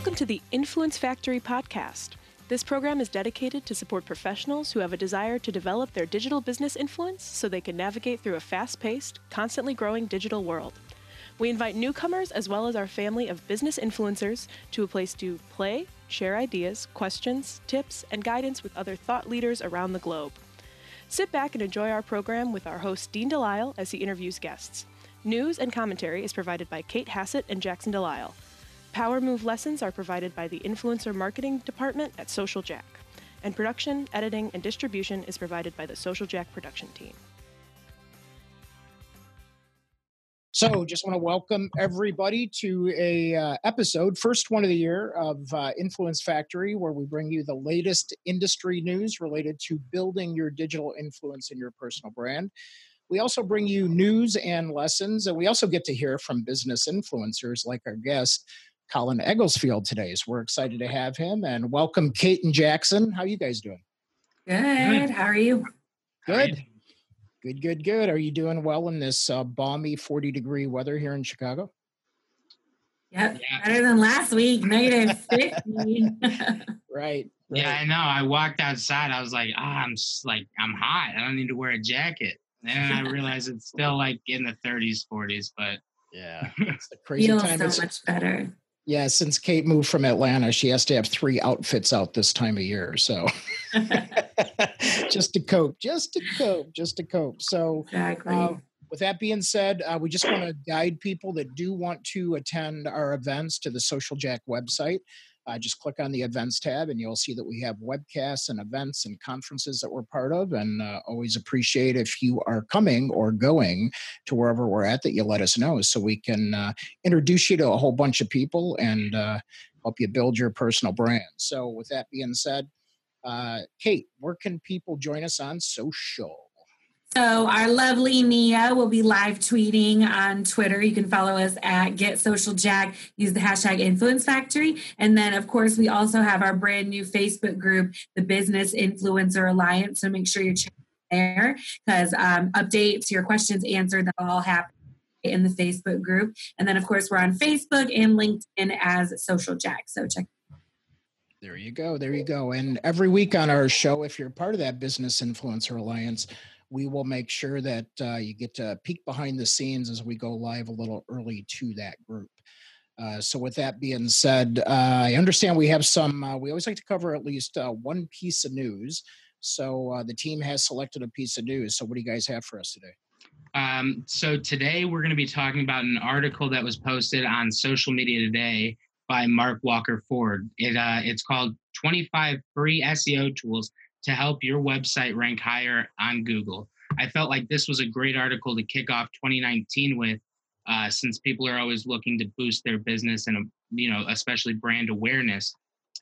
Welcome to the Influence Factory podcast. This program is dedicated to support professionals who have a desire to develop their digital business influence so they can navigate through a fast paced, constantly growing digital world. We invite newcomers as well as our family of business influencers to a place to play, share ideas, questions, tips, and guidance with other thought leaders around the globe. Sit back and enjoy our program with our host Dean Delisle as he interviews guests. News and commentary is provided by Kate Hassett and Jackson Delisle. Power Move lessons are provided by the Influencer Marketing Department at Social Jack, and production, editing, and distribution is provided by the Social Jack production team. So, just want to welcome everybody to a uh, episode, first one of the year of uh, Influence Factory, where we bring you the latest industry news related to building your digital influence in your personal brand. We also bring you news and lessons, and we also get to hear from business influencers like our guest Colin Egglesfield today. So we're excited to have him and welcome Kate and Jackson. How are you guys doing? Good. How are you? Good. Good, good, good. Are you doing well in this uh, balmy 40 degree weather here in Chicago? Yep. Yeah. Better than last week, negative 50. right, right. Yeah, I know. I walked outside. I was like, ah, I'm like, I'm hot. I don't need to wear a jacket. And I realized it's still like in the 30s, 40s, but yeah, it's the crazy Feels time. so It's- much better. Yeah, since Kate moved from Atlanta, she has to have three outfits out this time of year. So just to cope, just to cope, just to cope. So, Exactly. uh, with that being said, uh, we just want to guide people that do want to attend our events to the Social Jack website. Uh, just click on the events tab and you'll see that we have webcasts and events and conferences that we're part of. And uh, always appreciate if you are coming or going to wherever we're at that you let us know so we can uh, introduce you to a whole bunch of people and uh, help you build your personal brand. So, with that being said, uh, Kate, where can people join us on social? So our lovely Mia will be live tweeting on Twitter. You can follow us at Get Social Jack. Use the hashtag Influence Factory, and then of course we also have our brand new Facebook group, the Business Influencer Alliance. So make sure you're there because um, updates, your questions answered, that all happen in the Facebook group. And then of course we're on Facebook and LinkedIn as Social Jack. So check. There you go. There you go. And every week on our show, if you're part of that Business Influencer Alliance, we will make sure that uh, you get to peek behind the scenes as we go live a little early to that group. Uh, so, with that being said, uh, I understand we have some, uh, we always like to cover at least uh, one piece of news. So, uh, the team has selected a piece of news. So, what do you guys have for us today? Um, so today we're going to be talking about an article that was posted on social media today by Mark Walker Ford. It it's called 25 free SEO tools to help your website rank higher on Google. I felt like this was a great article to kick off 2019 with, uh, since people are always looking to boost their business and you know especially brand awareness.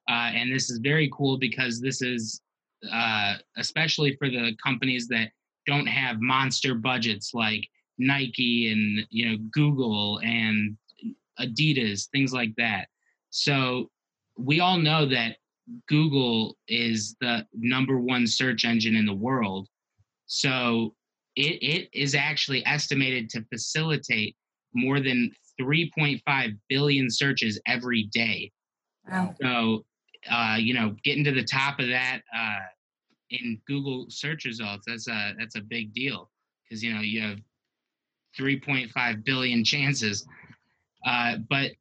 Uh, and this is very cool because this is uh, especially for the companies that don't have monster budgets like Nike and you know Google and Adidas, things like that. So we all know that Google is the number one search engine in the world. So it, it is actually estimated to facilitate more than 3.5 billion searches every day. Wow. So, uh, you know, getting to the top of that uh, in Google search results, that's a that's a big deal because you know you have 3.5 billion chances. Uh, but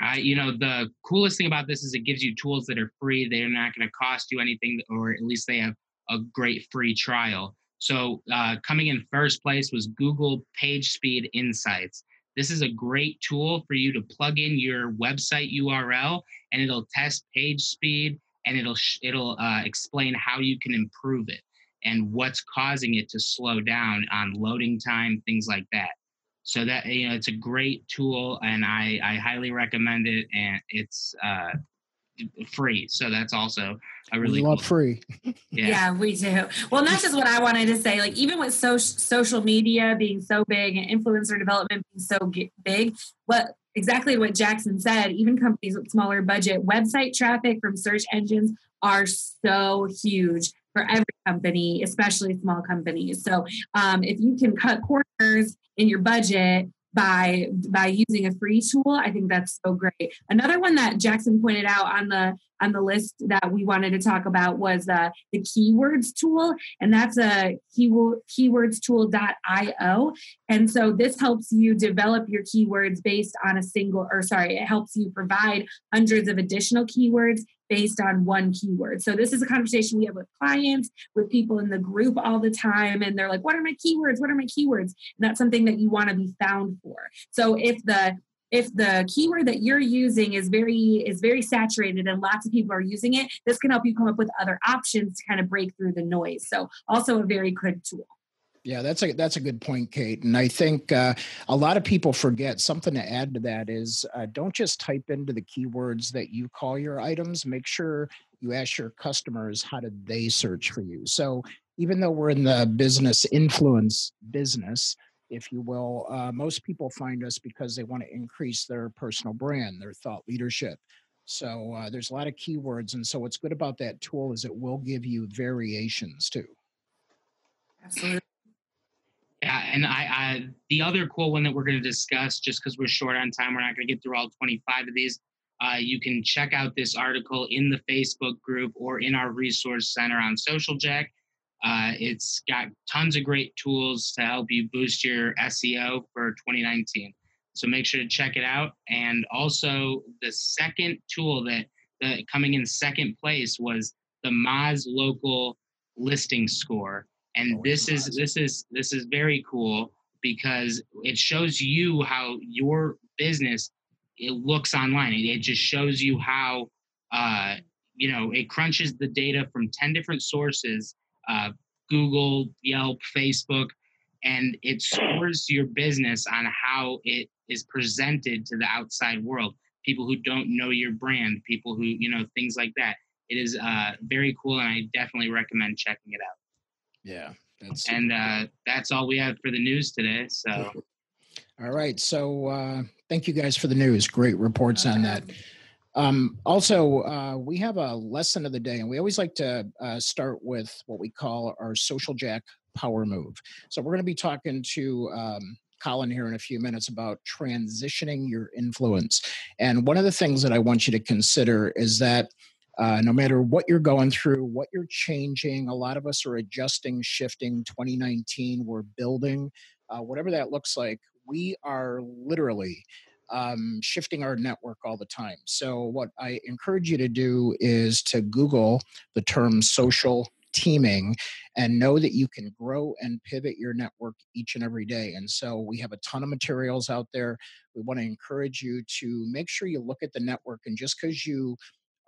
I, you know, the coolest thing about this is it gives you tools that are free. They're not going to cost you anything, or at least they have a great free trial. So uh, coming in first place was Google PageSpeed Insights. This is a great tool for you to plug in your website URL, and it'll test page speed, and it'll sh- it'll uh, explain how you can improve it and what's causing it to slow down on loading time, things like that. So that you know, it's a great tool, and I I highly recommend it, and it's uh, free. So that's also a really we love cool. free. Yeah. Yeah. we do. Well, and that's just what I wanted to say. Like, even with so- social media being so big and influencer development being so g- big, what exactly what Jackson said, even companies with smaller budget, website traffic from search engines are so huge for every company, especially small companies. So, um, if you can cut corners in your budget by by using a free tool i think that's so great. Another one that jackson pointed out on the on the list that we wanted to talk about was uh, the keywords tool and that's a keyword keywordstool.io and so this helps you develop your keywords based on a single or sorry it helps you provide hundreds of additional keywords based on one keyword. So this is a conversation we have with clients, with people in the group all the time and they're like, "What are my keywords? What are my keywords?" And that's something that you want to be found for. So if the if the keyword that you're using is very is very saturated and lots of people are using it, this can help you come up with other options to kind of break through the noise. So also a very good tool. Yeah, that's a that's a good point, Kate. And I think uh, a lot of people forget something to add to that is uh, don't just type into the keywords that you call your items. Make sure you ask your customers how did they search for you. So even though we're in the business influence business, if you will, uh, most people find us because they want to increase their personal brand, their thought leadership. So uh, there's a lot of keywords, and so what's good about that tool is it will give you variations too. Absolutely. And I, I the other cool one that we're going to discuss, just because we're short on time, we're not going to get through all 25 of these. Uh, you can check out this article in the Facebook group or in our resource center on Social Jack. Uh, it's got tons of great tools to help you boost your SEO for 2019. So make sure to check it out. And also, the second tool that, that coming in second place was the Moz Local Listing Score and this is this is this is very cool because it shows you how your business it looks online. It, just shows you how uh, you know it crunches the data from 10 different sources uh, google yelp facebook and it scores your business on how it is presented to the outside world. People who don't know your brand people who you know things like that. It is uh, very cool and i definitely recommend checking it out yeah. That's and uh, that's all we have for the news today. So, all right. So, uh, thank you guys for the news. Great reports on that. Um, also, uh, we have a lesson of the day, and we always like to uh, start with what we call our Social Jack Power Move. So, we're going to be talking to um, Colin here in a few minutes about transitioning your influence. And one of the things that I want you to consider is that uh, no matter what you're going through, what you're changing, a lot of us are adjusting, shifting. 2019, we're building, uh, whatever that looks like. We are literally um, shifting our network all the time. So, what I encourage you to do is to Google the term social teaming and know that you can grow and pivot your network each and every day. And so we have a ton of materials out there. We want to encourage you to make sure you look at the network and just because you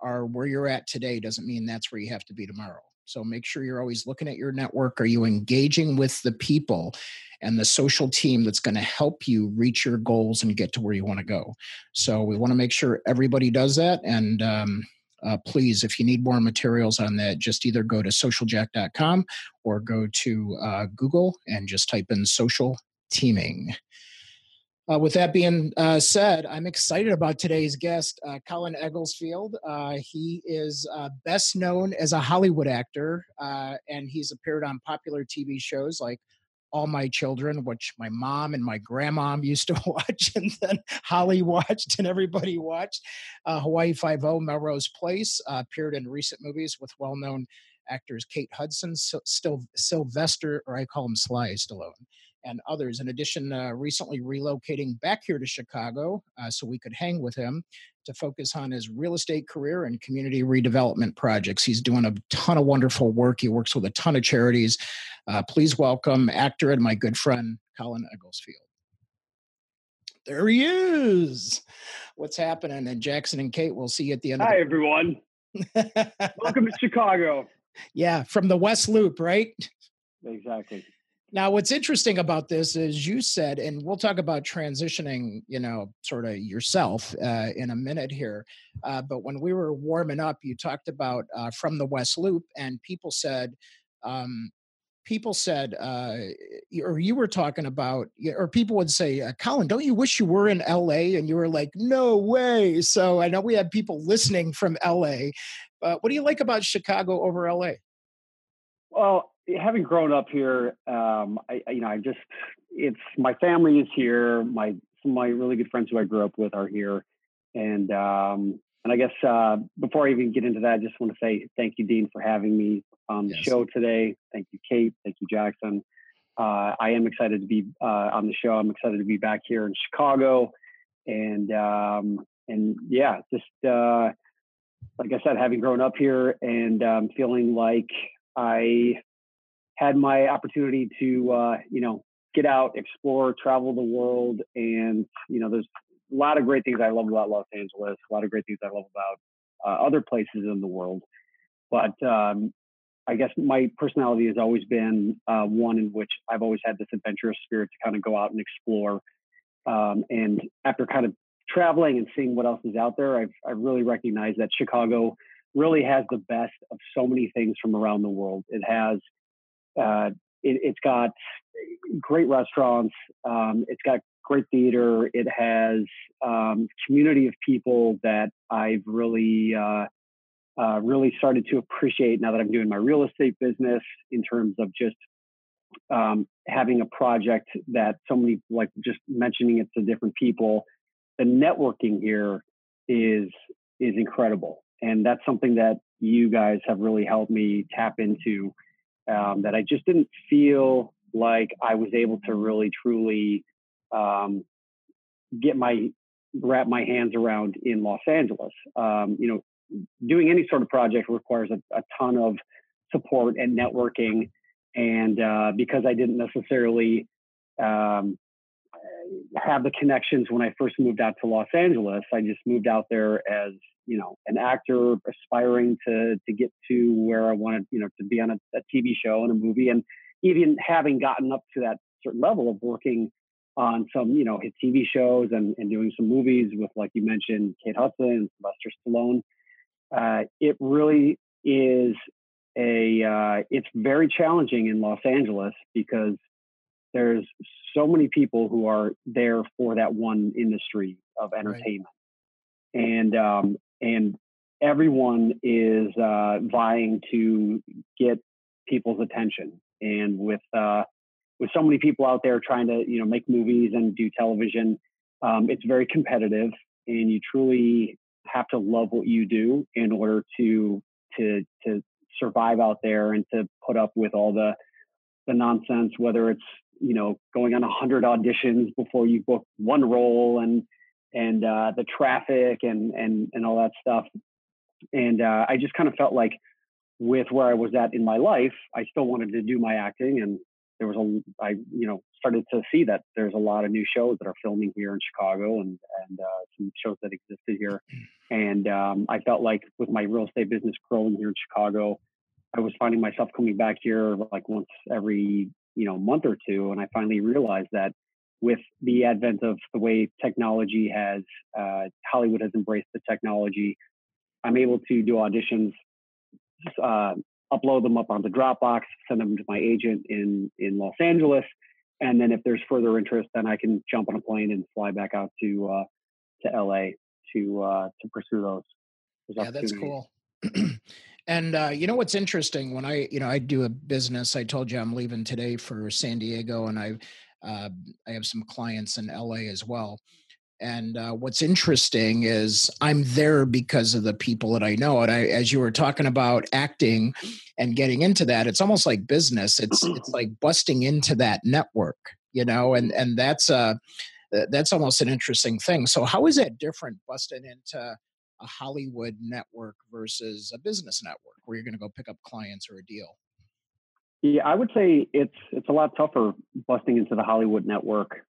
are where you're at today doesn't mean that's where you have to be tomorrow. So make sure you're always looking at your network. Are you engaging with the people and the social team that's going to help you reach your goals and get to where you want to go? So we want to make sure everybody does that. And um, uh, please, if you need more materials on that, just either go to socialjack.com or go to uh, Google and just type in social teaming. Uh, with that being uh, said, I'm excited about today's guest, uh, Colin Egglesfield. Uh, he is uh, best known as a Hollywood actor, uh, and he's appeared on popular TV shows like All My Children, which my mom and my grandma used to watch, and then Holly watched and everybody watched. Hawaii Five O, Melrose Place, appeared in recent movies with well-known actors Kate Hudson, Sylvester, or I call him Sly Stallone and others. In addition, uh, recently relocating back here to Chicago uh, so we could hang with him to focus on his real estate career and community redevelopment projects. He's doing a ton of wonderful work. He works with a ton of charities. Uh, please welcome actor and my good friend, Colin Egglesfield. There he is. What's happening? And Jackson and Kate, we'll see you at the end. Hi, the- everyone. Welcome to Chicago. Yeah, from the West Loop, right? Exactly. Now, what's interesting about this is you said, and we'll talk about transitioning, you know, sort of yourself uh, in a minute here. Uh, but when we were warming up, you talked about uh, from the West Loop, and people said, um, people said, uh, or you were talking about, or people would say, uh, Colin, don't you wish you were in LA? And you were like, no way. So I know we have people listening from LA. what do you like about Chicago over LA? Well, having grown up here, um, I, you know, I just it's my family is here. My some of my really good friends who I grew up with are here, and um, and I guess uh, before I even get into that, I just want to say thank you, Dean, for having me on the yes. show today. Thank you, Kate. Thank you, Jackson. Uh, I am excited to be uh, on the show. I'm excited to be back here in Chicago, and um, and yeah, just uh, like I said, having grown up here and um, feeling like I had my opportunity to uh, you know get out, explore, travel the world, and you know there's a lot of great things I love about Los Angeles, a lot of great things I love about uh, other places in the world. But um, I guess my personality has always been uh, one in which I've always had this adventurous spirit to kind of go out and explore. Um, and after kind of traveling and seeing what else is out there, I've, i really recognized that Chicago really has the best of so many things from around the world. It has, uh, it, has got great restaurants. Um, it's got great theater. It has um, community of people that I've really, uh, uh, really started to appreciate now that I'm doing my real estate business in terms of just um, having a project that so many like just mentioning it to different people. The networking here is is incredible, and that's something that you guys have really helped me tap into. Um, that I just didn't feel like I was able to really truly um, get my wrap my hands around in Los Angeles. Um, you know, doing any sort of project requires a, a ton of support and networking. And uh, because I didn't necessarily um, have the connections when I first moved out to Los Angeles, I just moved out there as you know an actor aspiring to to get to where I wanted, you know, to be on a, a TV show and a movie, and even having gotten up to that certain level of working on some, you know, hit TV shows and, and doing some movies with, like you mentioned, Kate Hudson and Sylvester Stallone. Uh, it really is a, uh, it's very challenging in Los Angeles because there's so many people who are there for that one industry of entertainment. Right. And, um, and everyone is uh, vying to get people's attention. And with, uh, with so many people out there trying to you know make movies and do television um, it's very competitive and you truly have to love what you do in order to to to survive out there and to put up with all the the nonsense whether it's you know going on a hundred auditions before you book one role and and uh, the traffic and and and all that stuff. And uh, I just kind of felt like with where I was at in my life, I still wanted to do my acting and there was a I you know started to see that there's a lot of new shows that are filming here in Chicago and and uh, some shows that existed here, and um, I felt like with my real estate business growing here in Chicago, I was finding myself coming back here like once every you know month or two, and I finally realized that with the advent of the way technology has uh, Hollywood has embraced the technology, I'm able to do auditions uh, upload them up onto Dropbox, send them to my agent in in Los Angeles, and then if there's further interest, then I can jump on a plane and fly back out to uh, to LA to uh, to pursue those. those yeah, that's cool. and uh, you know what's interesting when I you know I do a business. I told you I'm leaving today for San Diego, and I uh, I have some clients in LA as well. And uh, what's interesting is I'm there because of the people that I know. And I, as you were talking about acting and getting into that, it's almost like business. It's it's like busting into that network, you know. And and that's a that's almost an interesting thing. So how is that different busting into a Hollywood network versus a business network where you're going to go pick up clients or a deal? Yeah, I would say it's it's a lot tougher busting into the Hollywood network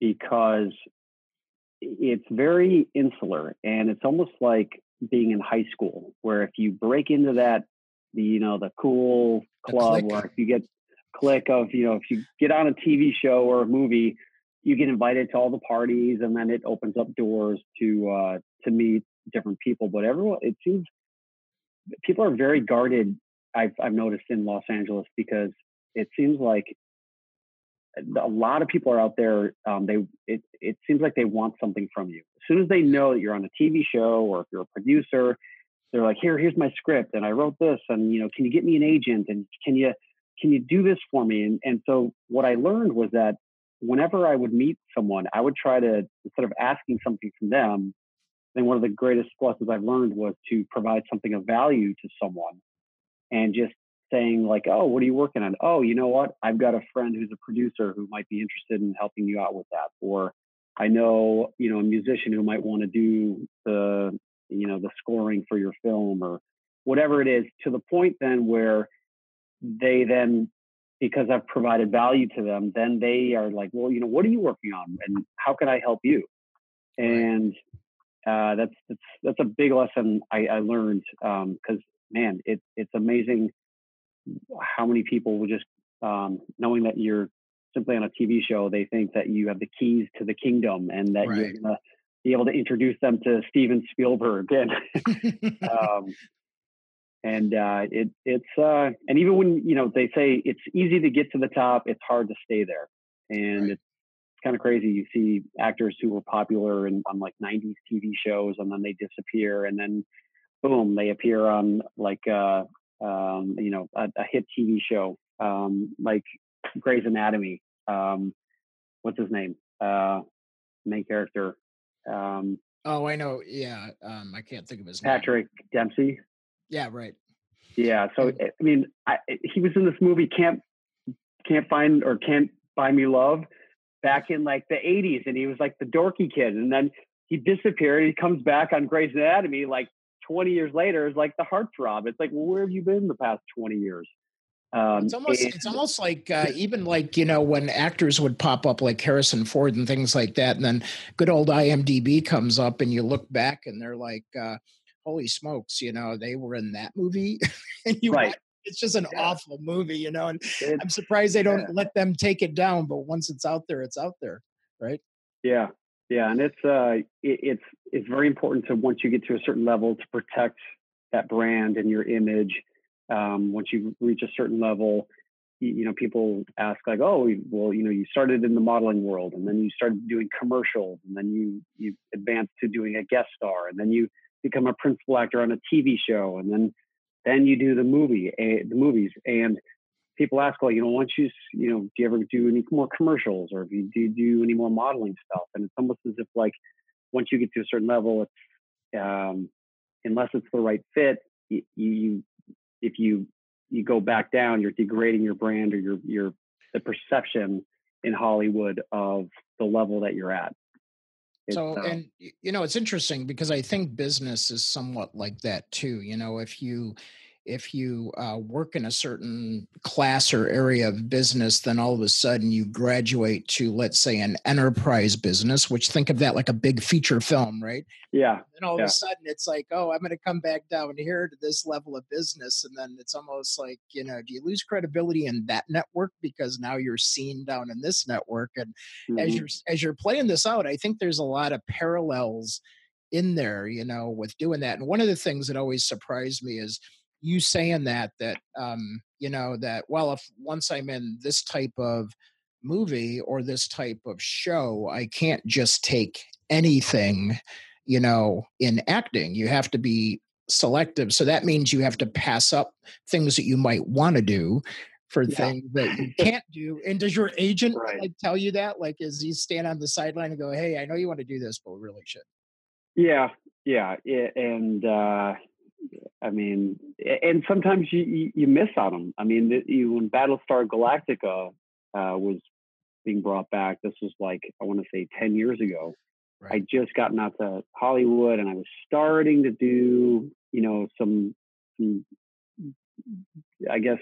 because it's very insular and it's almost like being in high school where if you break into that the you know the cool club or if you get click of you know if you get on a tv show or a movie you get invited to all the parties and then it opens up doors to uh to meet different people but everyone it seems people are very guarded i've i've noticed in los angeles because it seems like a lot of people are out there. Um, they it it seems like they want something from you. As soon as they know that you're on a TV show or if you're a producer, they're like, here, here's my script, and I wrote this, and you know, can you get me an agent, and can you can you do this for me? And and so what I learned was that whenever I would meet someone, I would try to instead of asking something from them. Then one of the greatest lessons I've learned was to provide something of value to someone, and just saying like, "Oh, what are you working on? Oh, you know what? I've got a friend who's a producer who might be interested in helping you out with that." Or I know, you know, a musician who might want to do the, you know, the scoring for your film or whatever it is. To the point then where they then, because I've provided value to them, then they are like, "Well, you know, what are you working on, and how can I help you?" And uh, that's that's that's a big lesson I, I learned because um, man, it, it's amazing how many people will just um, knowing that you're simply on a TV show, they think that you have the keys to the kingdom and that right. you're going to be able to introduce them to Steven Spielberg and um, and uh, it it's uh, and even when you know they say it's easy to get to the top, it's hard to stay there, and right. it's kind of crazy. You see actors who were popular in, on like '90s TV shows, and then they disappear, and then boom, they appear on like uh, um, you know, a, a, hit TV show um, like Grey's Anatomy. Um, what's his name? Uh, main character. Um, oh, I know. Yeah, um, I can't think of his Patrick name. Patrick Dempsey. Yeah, right. Yeah. So I mean, I, he was in this movie Can't Can't Find or Can't Buy Me Love back in like the 80s, and he was like the dorky kid, and then he disappeared. He comes back on Grey's Anatomy like 20 years later is like the heartthrob. It's like, well, where have you been the past 20 years? Um, it's almost and, it's almost like uh, even like you know when actors would pop up like Harrison Ford and things like that, and then good old IMDb comes up, and you look back and they're like, uh, "Holy smokes!" You know, they were in that movie, and you right. it's just an yeah. awful movie, you know. And I'm surprised they don't yeah. let them take it down, but once it's out there, it's out there, right? Yeah, yeah, and it's uh, it, it's it's very important to once you get to a certain level to protect that brand and your image. Um, once you reach a certain level, you, you, know, people ask like, "Oh, well, you know, you started in the modeling world, and then you started doing commercials, and then you you advanced to doing a guest star, and then you become a principal actor on a TV show, and then then you do the movie, uh, the movies, and people ask, well, you know, once you, you know, do you ever do any more commercials or do you do any more modeling stuff? And it's almost as if like once you get to a certain level, it's um, unless it's the right fit, you, you if you you go back down, you're degrading your brand or your your the perception in Hollywood of the level that you're at. It's, so, uh, and you know, it's interesting because I think business is somewhat like that too. You know, if you if you uh, work in a certain class or area of business, then all of a sudden you graduate to, let's say, an enterprise business, which think of that like a big feature film, right? Yeah. And all yeah. of a sudden it's like, oh, I'm going to come back down here to this level of business. And then it's almost like, you know, do you lose credibility in that network because now you're seen down in this network? And mm-hmm. as you're as you're playing this out, I think there's a lot of parallels in there, you know, with doing that. And one of the things that always surprised me is you saying that that um, you know that well if once i'm in this type of movie or this type of show i can't just take anything you know in acting. You have to be selective. So that means you have to pass up things that you might want to do for yeah. things that you can't do. And does your agent right. like tell you that? Like is he stand on the sideline and go hey i know you want to do this but we really should yeah. Yeah. And uh I mean, and sometimes you you miss on them. I mean, you, when Battlestar Galactica uh, was being brought back, this was like I want to say ten years ago. Right. I just gotten out to Hollywood, and I was starting to do, you know, some, some I guess,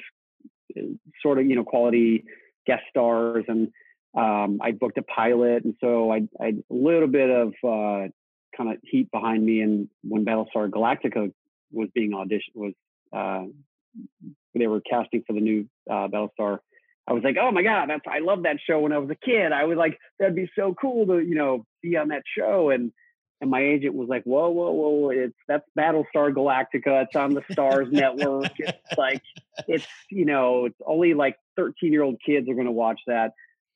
uh, sort of, you know, quality guest stars, and um, I booked a pilot, and so I, I a little bit of uh, kind of heat behind me. And when Battlestar Galactica was being auditioned was uh, they were casting for the new uh, Battlestar. I was like, oh my god, that's I love that show when I was a kid. I was like, that'd be so cool to you know be on that show. And and my agent was like, whoa, whoa, whoa, it's that's Battlestar Galactica. It's on the Stars Network. It's like it's you know it's only like 13 year old kids are going to watch that.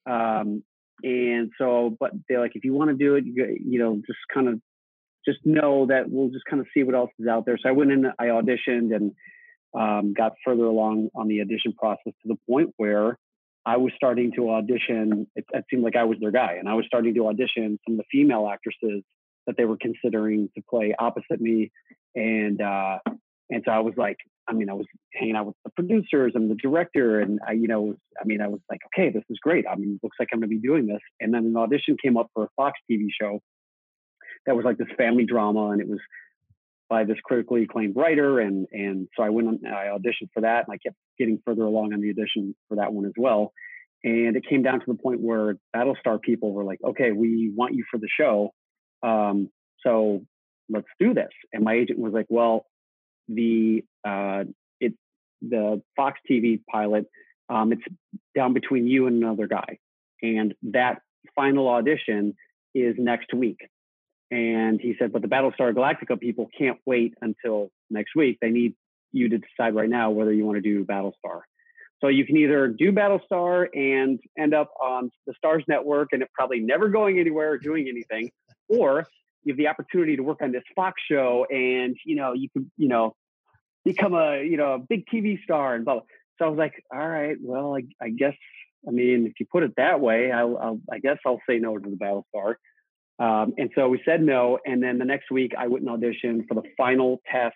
Um, and so, but they're like, if you want to do it, you, you know, just kind of just know that we'll just kind of see what else is out there. So I went in, I auditioned and um, got further along on the audition process to the point where I was starting to audition. It, it, seemed like I was their guy, and I was starting to audition some of the female actresses that they were considering to play opposite me, and uh, and so I was like, I mean, I was hanging out with the producers and the director, and I, you know, I mean, I was like, okay, this is great. I mean, looks like I'm going to be doing this. And then an audition came up for a Fox TV show that was like this family drama, and it was by this critically acclaimed writer, and and so I went, on, I auditioned for that, and I kept getting further along on the audition for that one as well. And it came down to the point where Battlestar people were like, okay, we want you for the show, um, so let's do this. And my agent was like, well, the uh, it the Fox TV pilot. Um, it's down between you and another guy, and that final audition is next week. And he said, but the Battlestar Galactica people can't wait until next week. They need you to decide right now whether you want to do Battlestar. So you can either do Battlestar and end up on the Stars network and it probably never going anywhere or doing anything, or you have the opportunity to work on this Fox show and you know you could you know become a you know a big TV star and blah. blah. So I was like, all right, well, I, I guess I mean if you put it that way, I'll, I'll I guess I'll say no to the Battlestar. Um, and so we said no, and then the next week I went and auditioned for the final test.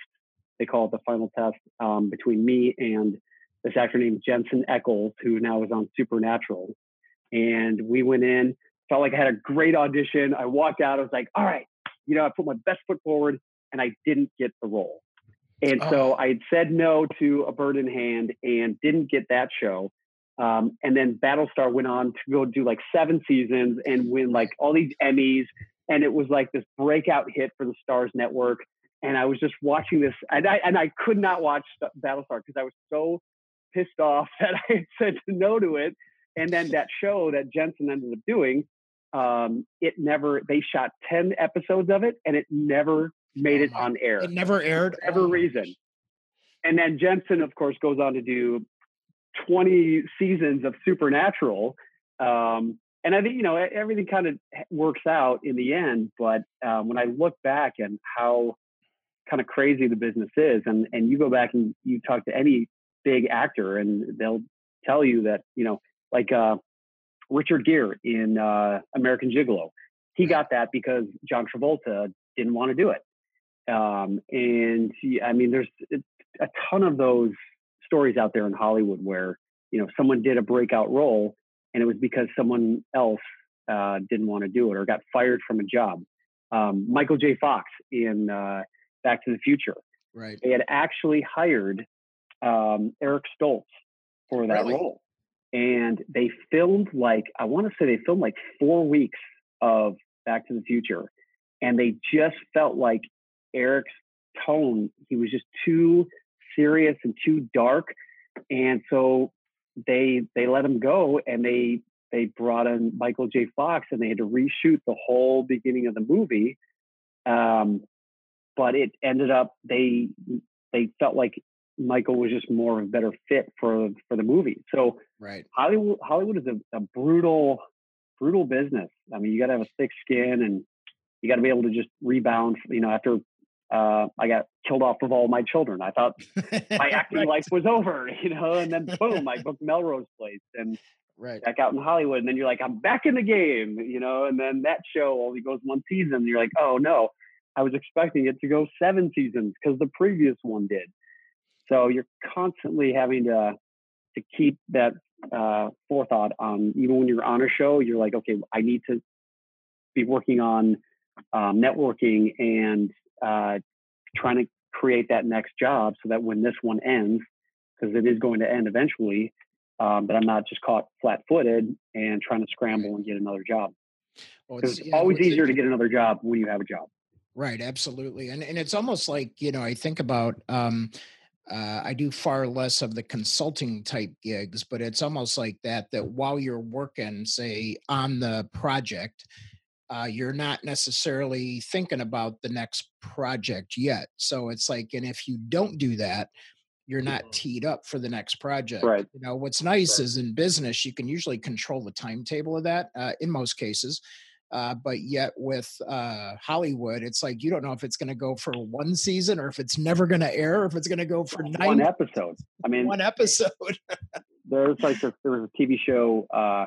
They call it the final test um, between me and this actor named Jensen Ackles, who now is on Supernatural. And we went in, felt like I had a great audition. I walked out, I was like, all right, you know, I put my best foot forward and I didn't get the role. And oh. so I had said no to A Bird in Hand and didn't get that show. Um, and then Battlestar went on to go do like seven seasons and win like all these Emmys. And it was like this breakout hit for the Stars Network. And I was just watching this, and I and I could not watch Battlestar because I was so pissed off that I had said no to it. And then that show that Jensen ended up doing, um, it never they shot 10 episodes of it and it never made it on air it never aired for whatever oh. reason and then jensen of course goes on to do 20 seasons of supernatural um, and i think you know everything kind of works out in the end but um, when i look back and how kind of crazy the business is and and you go back and you talk to any big actor and they'll tell you that you know like uh, Richard Gere in uh, American Gigolo. He got that because John Travolta didn't want to do it. Um, and he, I mean, there's a ton of those stories out there in Hollywood where you know someone did a breakout role and it was because someone else uh, didn't want to do it or got fired from a job. Um, Michael J. Fox in uh, Back to the Future. Right. They had actually hired um, Eric Stoltz for that really? role and they filmed like I want to say they filmed like four weeks of Back to the Future, and they just felt like Eric's tone he was just too serious and too dark, and so they they let him go and they they brought in Michael J. Fox and they had to reshoot the whole beginning of the movie. Um, but it ended up they they felt like Michael was just more of a better fit for for the movie. So right, Hollywood Hollywood is a, a brutal brutal business. I mean, you got to have a thick skin and you got to be able to just rebound. You know, after uh, I got killed off of all my children, I thought my acting right. life was over. You know, and then boom, I booked Melrose Place and right back out in Hollywood. And then you're like, I'm back in the game. You know, and then that show only goes one season. And you're like, oh no, I was expecting it to go seven seasons because the previous one did. So you're constantly having to to keep that uh, forethought on even when you're on a show. You're like, okay, I need to be working on um, networking and uh, trying to create that next job so that when this one ends, because it is going to end eventually, um, that I'm not just caught flat-footed and trying to scramble and get another job. Well, it's, it's yeah, always easier to get another job when you have a job. Right, absolutely, and and it's almost like you know I think about um, uh, I do far less of the consulting type gigs, but it's almost like that. That while you're working, say on the project, uh, you're not necessarily thinking about the next project yet. So it's like, and if you don't do that, you're not mm-hmm. teed up for the next project. Right. You know, what's nice right. is in business, you can usually control the timetable of that uh, in most cases. Uh, but yet with uh, Hollywood, it's like you don't know if it's going to go for one season or if it's never going to air, or if it's going to go for nine one episode. I mean, one episode. there's like this, there was a TV show. Uh,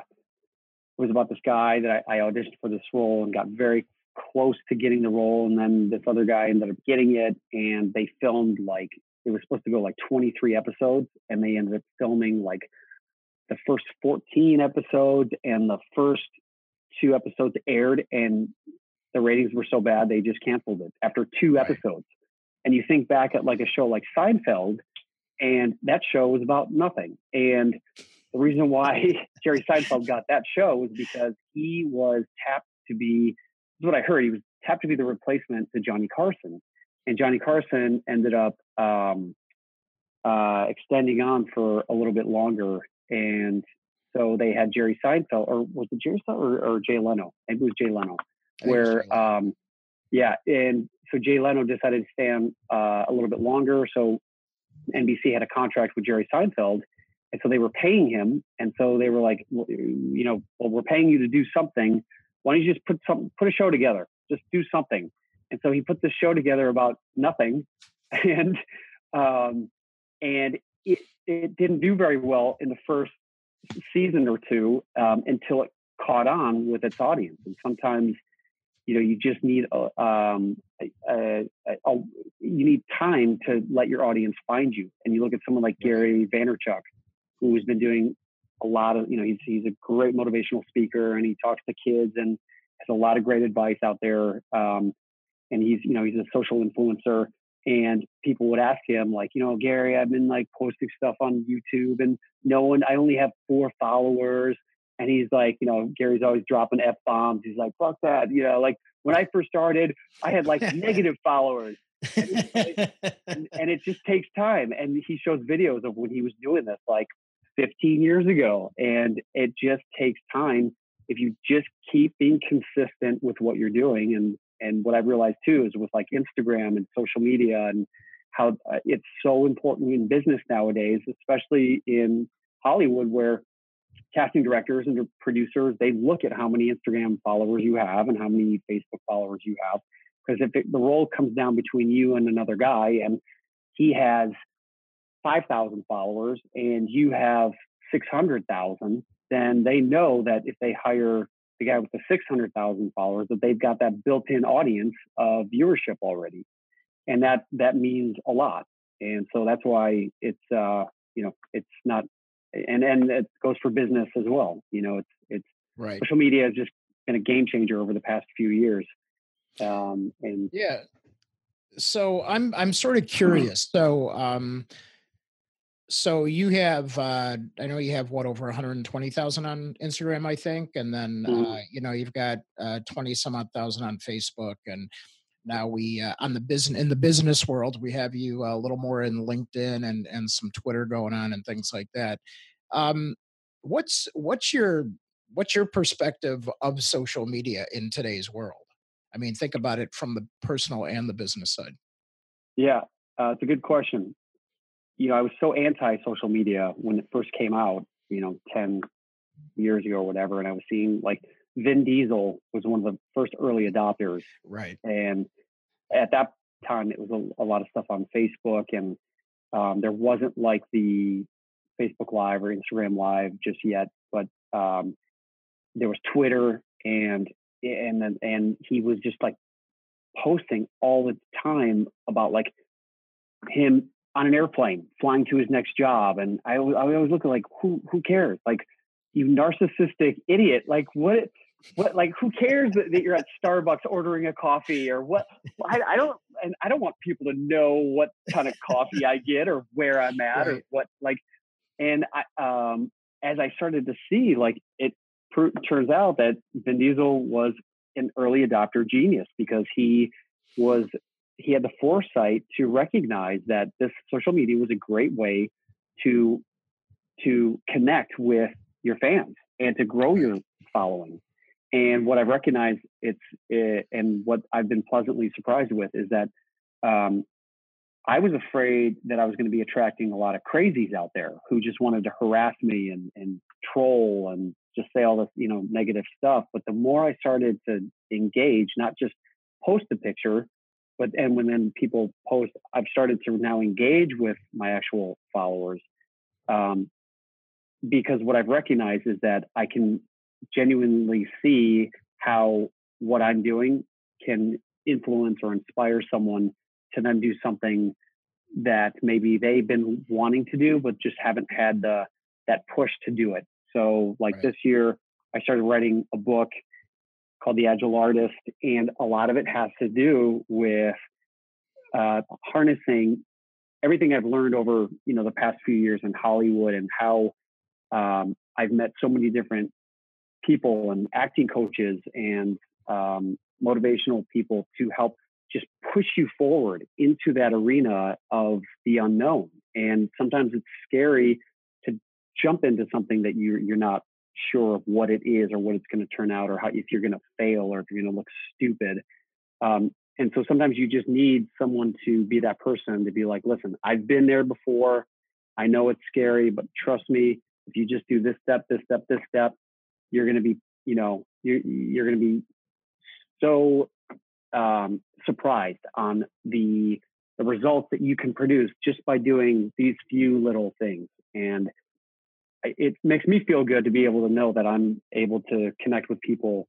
was about this guy that I, I auditioned for this role and got very close to getting the role, and then this other guy ended up getting it, and they filmed like it was supposed to go like 23 episodes, and they ended up filming like the first 14 episodes, and the first two episodes aired, and the ratings were so bad they just canceled it after two episodes. And you think back at like a show like Seinfeld, and that show was about nothing. And the reason why Jerry Seinfeld got that show was because he was tapped to be, this is what I heard, he was tapped to be the replacement to Johnny Carson. And Johnny Carson ended up um, uh, extending on for a little bit longer. And so they had Jerry Seinfeld, or was it Jerry Seinfeld or, or Jay Leno? Maybe it was Jay Leno, where, um, yeah. And so Jay Leno decided to stay on uh, a little bit longer. So NBC had a contract with Jerry Seinfeld. And so they were paying him. And so they were like, well, you know, well, we're paying you to do something. Why don't you just put some, put a show together? Just do something. And so he put this show together about nothing. And, um, and it, it didn't do very well in the first season or two um, until it caught on with its audience. And sometimes, you know, you just need a, um, a, a, you need time to let your audience find you. And you look at someone like Gary Vaynerchuk, who's been doing a lot of, you know, he's he's a great motivational speaker and he talks to kids and has a lot of great advice out there. Um, and he's, you know, he's a social influencer. And people would ask him like you know gary i've been like posting stuff on youtube and no one i only have four followers. And he's like you know gary's always dropping f-bombs he's like fuck that. You know like when i first started i had like negative followers. And, and, and it just takes time. And he shows videos of when he was doing this like 15 years ago and it just takes time if you just keep being consistent with what you're doing and and what I've realized too is with like Instagram and social media and how uh, it's so important in business nowadays, especially in Hollywood, where casting directors and producers they look at how many Instagram followers you have and how many Facebook followers you have. Because if it, the role comes down between you and another guy, and he has five thousand followers and you have six hundred thousand, then they know that if they hire the guy with the 600,000 followers that they've got that built-in audience of viewership already. And that that means a lot. And so that's why it's uh, you know, it's not and and it goes for business as well. You know, it's it's right. social media has just been a game changer over the past few years. Um and yeah. So I'm I'm sort of curious. So um so you have uh i know you have what over 120000 on instagram i think and then mm-hmm. uh you know you've got uh 20 some odd thousand on facebook and now we uh, on the business in the business world we have you a little more in linkedin and and some twitter going on and things like that. Um what's what's your what's your perspective of social media in today's world? I mean think about it from the personal and the business side. Yeah uh, it's a good question you know, I was so anti social media when it first came out, you know, 10 years ago or whatever. And I was seeing like Vin Diesel was one of the first early adopters. Right. And at that time, it was a, a lot of stuff on Facebook and um, there wasn't like the Facebook Live or Instagram Live just yet, but um, there was Twitter and and then and he was just like posting all the time about like him on an airplane flying to his next job. And I, I always look at like, who, who cares? Like you narcissistic idiot. Like what, what, like who cares that, that you're at Starbucks ordering a coffee or what? I, I, don't, and I don't want people to know what kind of coffee I get or where I'm at right. or what, like, and I, um, as I started to see, like it pr- turns out that Vin Diesel was an early adopter genius because he was he had the foresight to recognize that this social media was a great way to to connect with your fans and to grow your following. And what I've recognized it's it, eh, and what I've been pleasantly surprised with is that um, I was afraid that I was going to be attracting a lot of crazies out there who just wanted to harass me and, and troll and just say all this, you know, negative stuff. But the more I started to engage, not just post a picture, but and when then people post i've started to now engage with my actual followers um, because what I've recognized is that I can genuinely see how what I'm doing can influence or inspire someone to then do something that maybe they've been wanting to do but just haven't had the that push to do it. So like right. this year I started writing a book called The Agile Artist and a lot of it has to do with uh, harnessing everything I've learned over you know the past few years in Hollywood and how um, I've met so many different people and acting coaches and um, motivational people to help just push you forward into that arena of the unknown. And sometimes it's scary to jump into something that you're you're not sure of what it is or what it's going to turn out or how if you're going to fail or if you're going to look stupid. Um, and so sometimes you just need someone to be that person to be like, listen, I've been there before. I know it's scary, but trust me, if you just do this step, this step, this step, you're going to be, you know, you're, you're going to be so um, surprised on the the results that you can produce just by doing these few little things. And it makes me feel good to be able to know that I'm able to connect with people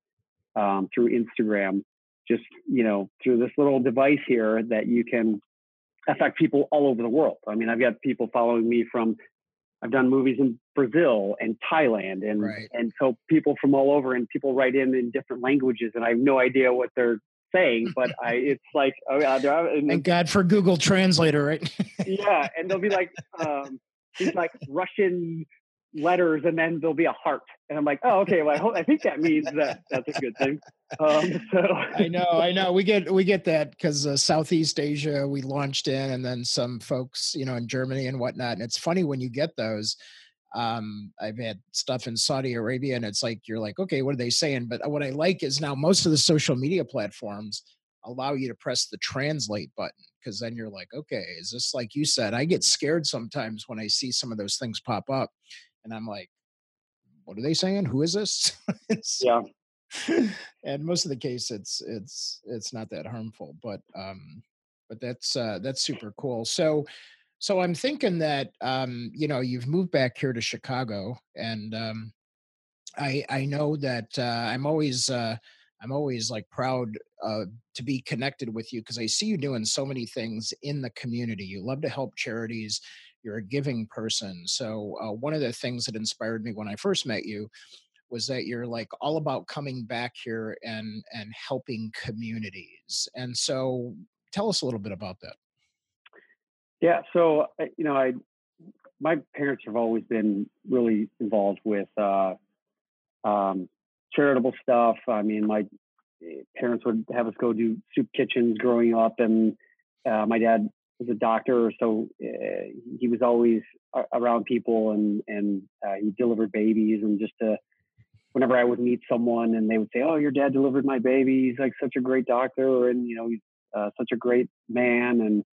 um, through Instagram, just you know, through this little device here that you can affect people all over the world. I mean, I've got people following me from I've done movies in Brazil and Thailand, and right. and so people from all over, and people write in in different languages, and I have no idea what they're saying, but I it's like oh yeah, and thank God for Google Translator, right? yeah, and they'll be like um, these like Russian letters and then there'll be a heart and i'm like oh okay well i, hope, I think that means that that's a good thing um, so i know i know we get we get that because uh, southeast asia we launched in and then some folks you know in germany and whatnot and it's funny when you get those um, I've had stuff in Saudi Arabia, and it's like you're like, okay, what are they saying? But what I like is now most of the social media platforms allow you to press the translate button because then you're like, okay, is this like you said? I get scared sometimes when I see some of those things pop up and I'm like, what are they saying? Who is this? yeah. and most of the case, it's it's it's not that harmful, but um, but that's uh, that's super cool. So so I'm thinking that um, you know you've moved back here to Chicago, and um, I I know that uh, I'm always uh, I'm always like proud uh, to be connected with you because I see you doing so many things in the community. You love to help charities you're a giving person. So uh, one of the things that inspired me when I first met you was that you're like all about coming back here and and helping communities. And so tell us a little bit about that. Yeah, so you know, I my parents have always been really involved with uh, um, charitable stuff. I mean, my eh, parents would have us go do soup kitchens growing up, and uh, my dad was a doctor, so uh, he was always around people and and uh, he delivered babies and just to whenever I would meet someone and they would say, "Oh, your dad delivered my baby. He's like such a great doctor, and you know he's uh, such a great man." And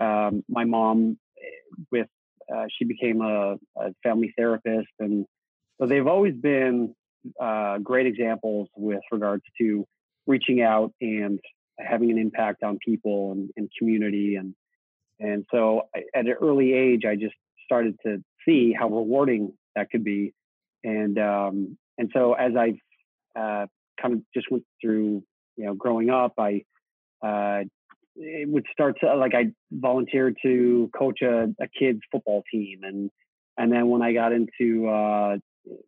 um, my mom, eh, with uh, she became a, a, family therapist, and so they've always been uh, great examples with regards to reaching out and having an impact on people and, and community and and so at an early age, I just started to see how rewarding that could be. And um, and so as I uh, kind of just went through, you know, growing up, I uh, it would start to like I volunteered to coach a, a kids football team, and and then when I got into uh,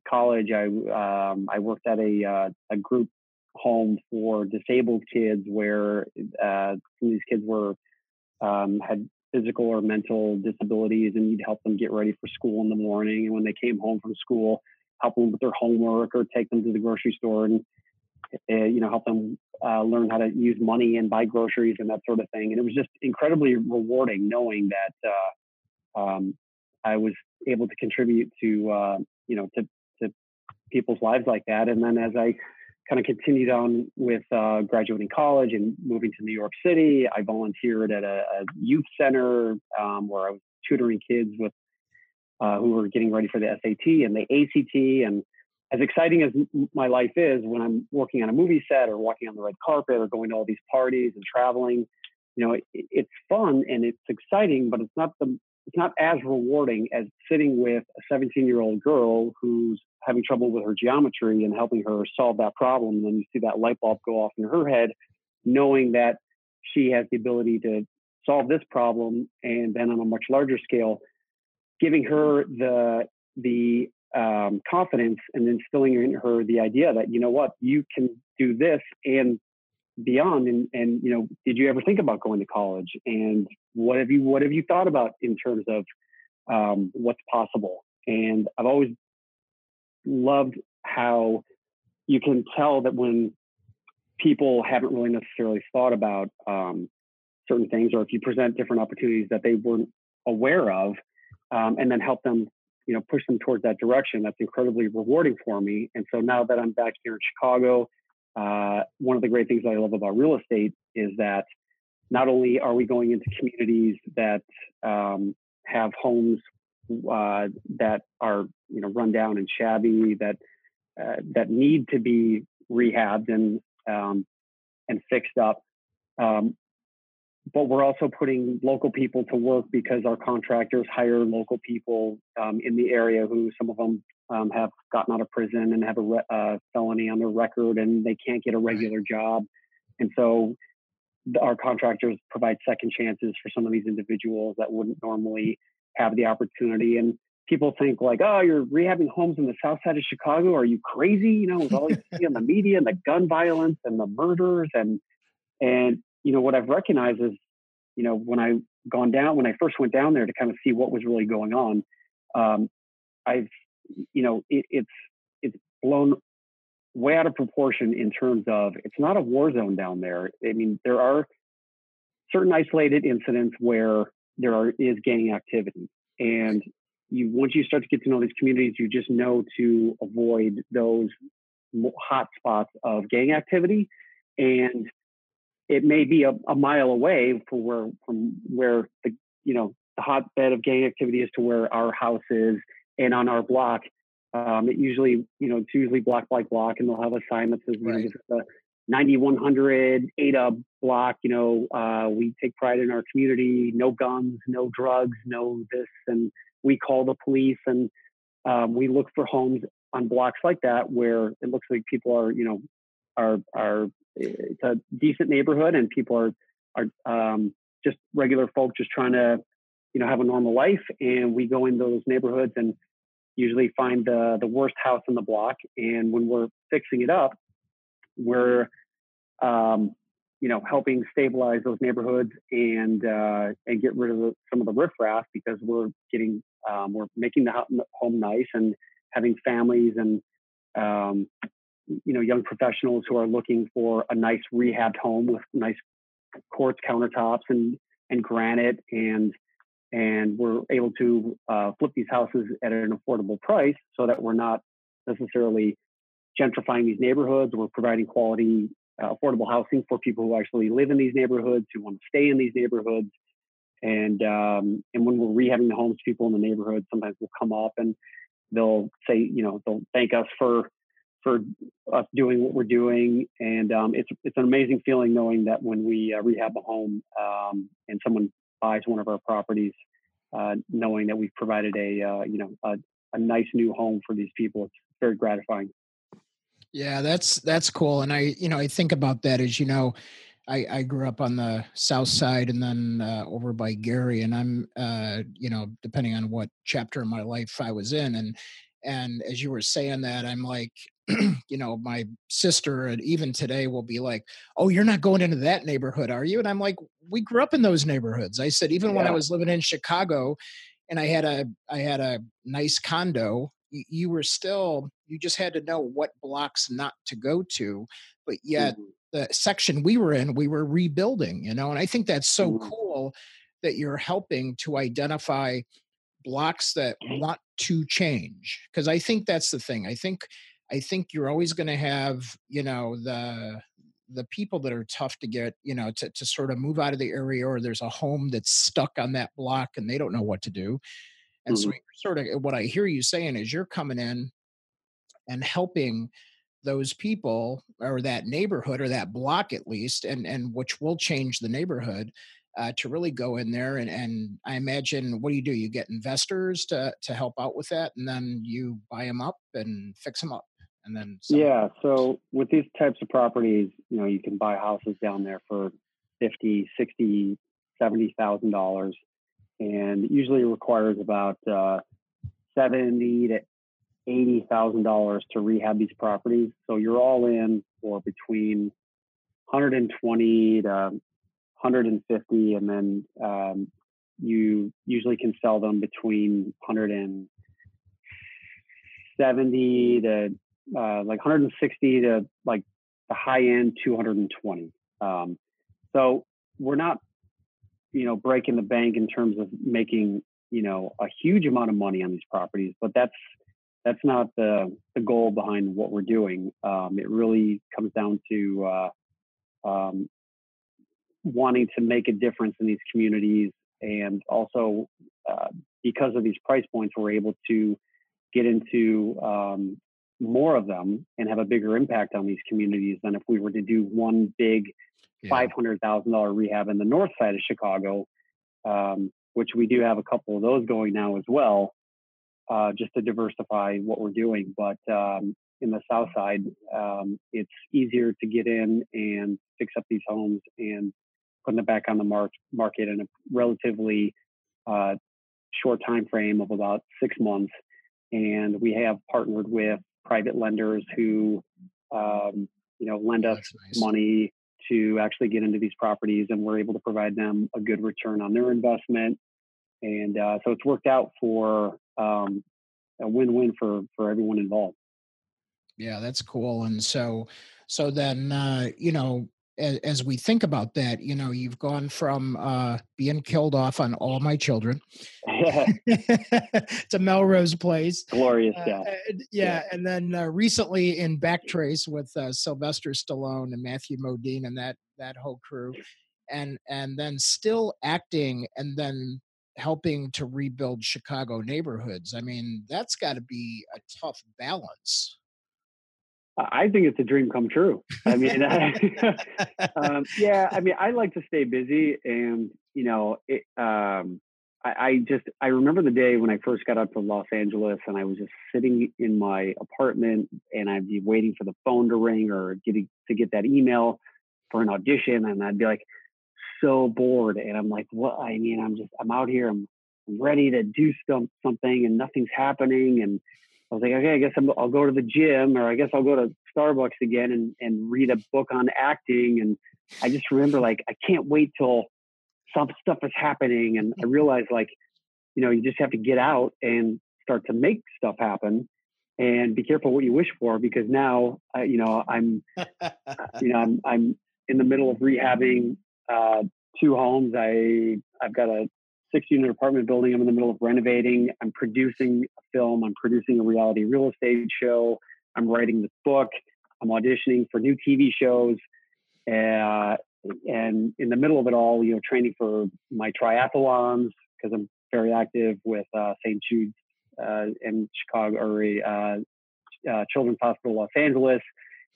college, I um, I worked at a uh, a group home for disabled kids where uh, some of these kids were um, had physical or mental disabilities and you'd help them get ready for school in the morning. And when they came home from school, help them with their homework or take them to the grocery store and, uh, you know, help them uh, learn how to use money and buy groceries and that sort of thing. And it was just incredibly rewarding knowing that uh, um, I was able to contribute to, uh, you know, to, to people's lives like that. And then as I kind of continued on with uh, graduating college and moving to New York City. I volunteered at a, a youth center um, where I was tutoring kids with uh, who were getting ready for the SAT and the ACT. And as exciting as my life is, when I'm working on a movie set or walking on the red carpet or going to all these parties and traveling, you know, it, it's fun and it's exciting, but it's not the it's not as rewarding as sitting with a 17 year old girl who's having trouble with her geometry and helping her solve that problem. And then you see that light bulb go off in her head, knowing that she has the ability to solve this problem and then on a much larger scale, giving her the the um, confidence and instilling in her the idea that you know what you can do this and beyond and and you know did you ever think about going to college? And what have you what have you thought about in terms of um, what's possible? And i've always loved how you can tell that when people haven't really necessarily thought about um, certain things or if you present different opportunities that they weren't aware of um, and then help them you know push them towards that direction that's incredibly rewarding for me. And so now that i'm back here in chicago uh, one of the great things that i love about real estate is that not only are we going into communities that um, have homes uh, that are you know run down and shabby that uh, that need to be rehabbed and um, and fixed up um, but we're also putting local people to work because our contractors hire local people um, in the area who some of them um, have gotten out of prison and have a re- uh, felony on their record and they can't get a regular job. And so our contractors provide second chances for some of these individuals that wouldn't normally have the opportunity. And people think like, oh, you're rehabbing homes in the south side of Chicago. Are you crazy? You know, with all you see on the media and the gun violence and the murders and and you know, what I've recognized is, you know, when I gone down, when I first went down there to kind of see what was really going on, um, I've, you know, it, it's it's blown way out of proportion in terms of it's not a war zone down there. I mean, there are certain isolated incidents where there are, is gang activity, and you once you start to get to know these communities, you just know to avoid those hot spots of gang activity, and it may be a, a mile away from where from where the you know the hotbed of gang activity is to where our house is and on our block um, it usually you know it's usually block by block and they'll have a sign that says right. the 9100 ada block you know uh, we take pride in our community no guns no drugs no this and we call the police and um, we look for homes on blocks like that where it looks like people are you know are are it's a decent neighborhood and people are are um, just regular folk just trying to you know have a normal life and we go in those neighborhoods and usually find the the worst house in the block and when we're fixing it up we're um, you know helping stabilize those neighborhoods and uh, and get rid of the, some of the riffraff because we're getting um, we're making the home nice and having families and um, you know young professionals who are looking for a nice rehabbed home with nice quartz countertops and and granite and and we're able to uh, flip these houses at an affordable price so that we're not necessarily gentrifying these neighborhoods. We're providing quality uh, affordable housing for people who actually live in these neighborhoods who want to stay in these neighborhoods. And um, and when we're rehabbing the homes people in the neighborhood sometimes will come up and they'll say you know they'll thank us for for us doing what we're doing. And um, it's it's an amazing feeling knowing that when we uh, rehab a home um, and someone buys one of our properties, uh, knowing that we've provided a uh, you know a, a nice new home for these people, it's very gratifying. Yeah, that's that's cool. And I you know I think about that as you know. I, I grew up on the south side and then uh, over by Gary, and I'm, uh, you know, depending on what chapter of my life I was in, and and as you were saying that, I'm like, you know, my sister and even today will be like, "Oh, you're not going into that neighborhood, are you?" And I'm like, "We grew up in those neighborhoods." I said, even yeah. when I was living in Chicago, and I had a I had a nice condo, you, you, were still you just had to know what blocks not to go to, but yet mm-hmm. the section we were in, we were rebuilding, you know, and I think that's so mm-hmm. cool that you're helping to identify blocks that want to change because i think that's the thing i think I think you're always going to have, you know, the the people that are tough to get, you know, to, to sort of move out of the area or there's a home that's stuck on that block and they don't know what to do. And mm-hmm. so sort of what I hear you saying is you're coming in and helping those people or that neighborhood or that block at least and and which will change the neighborhood uh, to really go in there and, and I imagine what do you do? You get investors to to help out with that, and then you buy them up and fix them up, and then yeah. So with these types of properties, you know, you can buy houses down there for 50, 60, 70,000 dollars, and usually requires about uh, seventy to eighty thousand dollars to rehab these properties. So you're all in for between 120 to 150, and then um, you usually can sell them between 170 to uh, like 160 to like the high end 220. Um, so we're not, you know, breaking the bank in terms of making, you know, a huge amount of money on these properties, but that's that's not the the goal behind what we're doing. Um, it really comes down to uh, um, wanting to make a difference in these communities. And also, uh, because of these price points, we're able to get into um, more of them and have a bigger impact on these communities than if we were to do one big yeah. $500,000 rehab in the north side of Chicago, um, which we do have a couple of those going now as well, uh, just to diversify what we're doing. But um, in the south side, um, it's easier to get in and fix up these homes and putting it back on the mar- market in a relatively uh, short time frame of about six months. And we have partnered with private lenders who, um, you know, lend us nice. money to actually get into these properties, and we're able to provide them a good return on their investment. And uh, so it's worked out for um, a win-win for for everyone involved. Yeah, that's cool. And so, so then, uh, you know, as, as, we think about that, you know, you've gone from uh, being killed off on all my children to Melrose Place. Glorious, uh, yeah. yeah. And then uh, recently in Backtrace with uh, Sylvester Stallone and Matthew Modine and that that whole crew, and and then still acting and then helping to rebuild Chicago neighborhoods. I mean, that's got to be a tough balance. I think it's a dream come true. I mean, I, um, yeah, I mean, I like to stay busy, and you know, it, um, I, I, just I remember the day when I first got up to Los Angeles, and I was just sitting in my apartment, and I'd be waiting for the phone to ring or getting to get that email for an audition, and I'd be like so bored, and I'm like, what? I mean, I'm just I'm out here, I'm, ready to do some, something, and nothing's happening, and I was like, okay, I guess i will go to the gym or I guess I'll go to Starbucks again and, and read a book on acting. And I just remember like, I can't wait till some stuff is happening. And I realized like, you know, you just have to get out and start to make stuff happen and be careful what you wish for because now, uh, you know, I'm, you know, I'm, I'm in the middle of rehabbing uh, two homes. I, I've got a six unit apartment building I'm in the middle of renovating. I'm producing a film. I'm producing a reality real estate show. I'm writing this book. I'm auditioning for new TV shows. Uh, and in the middle of it all, you know, training for my triathlons because I'm very active with uh, St. Jude's uh, in Chicago or uh, uh, Children's Hospital Los Angeles,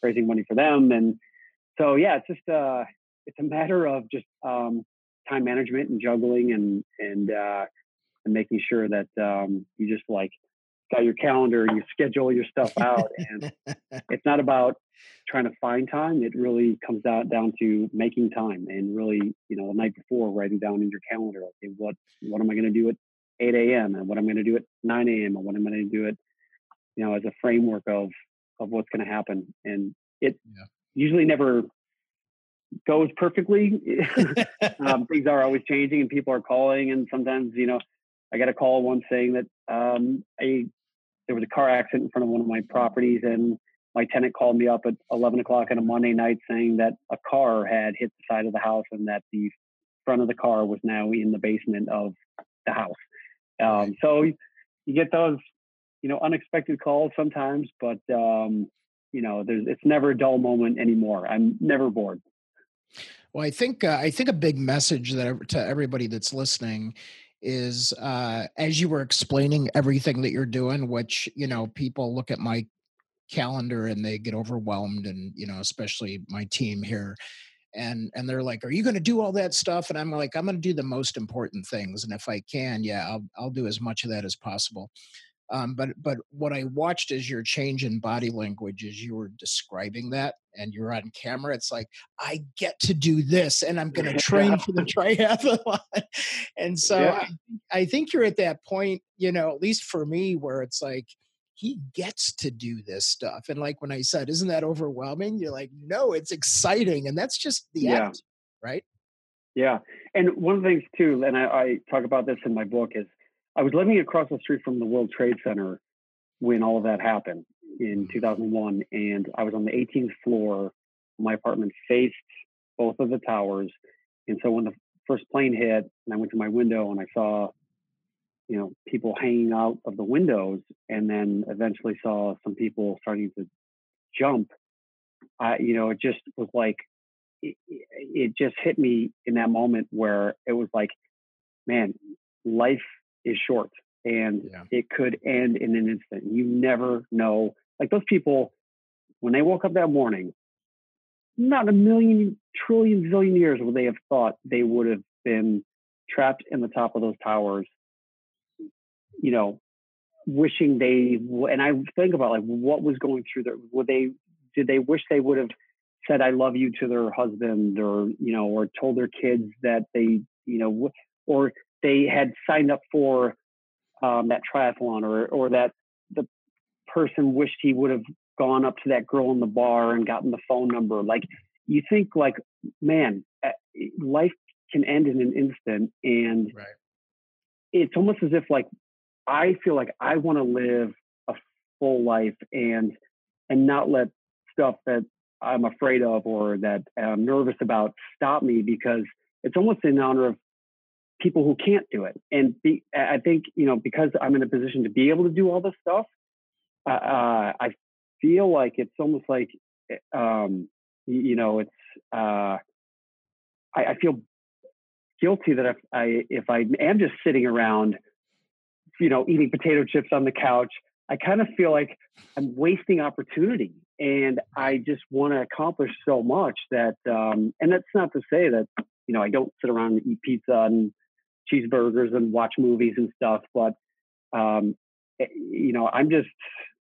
raising money for them. And so, yeah, it's just uh, it's a matter of just um, time management and juggling and and uh, and making sure that um, you just like got your calendar, you schedule your stuff out, and it's not about trying to find time. It really comes out down to making time and really, you know, the night before writing down in your calendar, okay, what what am I going to do at 8 a.m. and what I'm going to do at 9 a.m. and what am I'm going to do at, you know, as a framework of of what's going to happen. And it yeah. usually never goes perfectly. um, things are always changing, and people are calling. And sometimes, you know, I got a call once saying that um, I there was a car accident in front of one of my properties, and my tenant called me up at 11 o'clock on a Monday night saying that a car had hit the side of the house and that the front of the car was now in the basement of the house. Um, so you get those, you know, unexpected calls sometimes, but um, you know, there's it's never a dull moment anymore. I'm never bored. Well, I think uh, I think a big message that to everybody that's listening is uh, as you were explaining everything that you're doing, which you know people look at my calendar and they get overwhelmed, and you know especially my team here, and and they're like are you going to do all that stuff? And i'm like i'm going to do the most important things and if i can yeah i'll i'll do as much of that as possible um, but but what I watched as your change in body language as you were describing that and you're on camera, it's like I get to do this and I'm going to train for the triathlon. and so yeah. I, I think you're at that point, you know, at least for me, where it's like he gets to do this stuff. And like when I said, isn't that overwhelming? You're like, no, it's exciting, and that's just the yeah. end, right? Yeah, and one of the things too, and I, I talk about this in my book is I was living across the street from the World Trade Center when all of that happened in mm-hmm. 2001, and I was on the 18th floor. My apartment faced both of the towers, and so when the first plane hit, and I went to my window and I saw, you know, people hanging out of the windows, and then eventually saw some people starting to jump. I, you know, it just was like, it, it just hit me in that moment where it was like, man, life is short and yeah. it could end in an instant. You never know. Like those people, when they woke up that morning, not a million, trillion, zillion years would they have thought they would have been trapped in the top of those towers, you know, wishing they, and I think about like what was going through their, would they, did they wish they would have said, I love you to their husband or, you know, or told their kids that they, you know, or they had signed up for um, that triathlon or or that the person wished he would have gone up to that girl in the bar and gotten the phone number like you think like man eh, life can end in an instant and right. it's almost as if like i feel like i want to live a full life and and not let stuff that i'm afraid of or that i'm nervous about stop me because it's almost in honor of people who can't do it. And be, I think, you know, because I'm in a position to be able to do all this stuff, uh, I feel like it's almost like, eh, um, you know, it's, uh, I, I feel guilty that if I, if I am just sitting around, you know, eating potato chips on the couch, I kind of feel like I'm wasting opportunity and I just want to accomplish so much that, um, and that's not to say that, you know, I don't sit around and eat pizza and cheeseburgers and watch movies and stuff. But um, eh, you know, I'm just,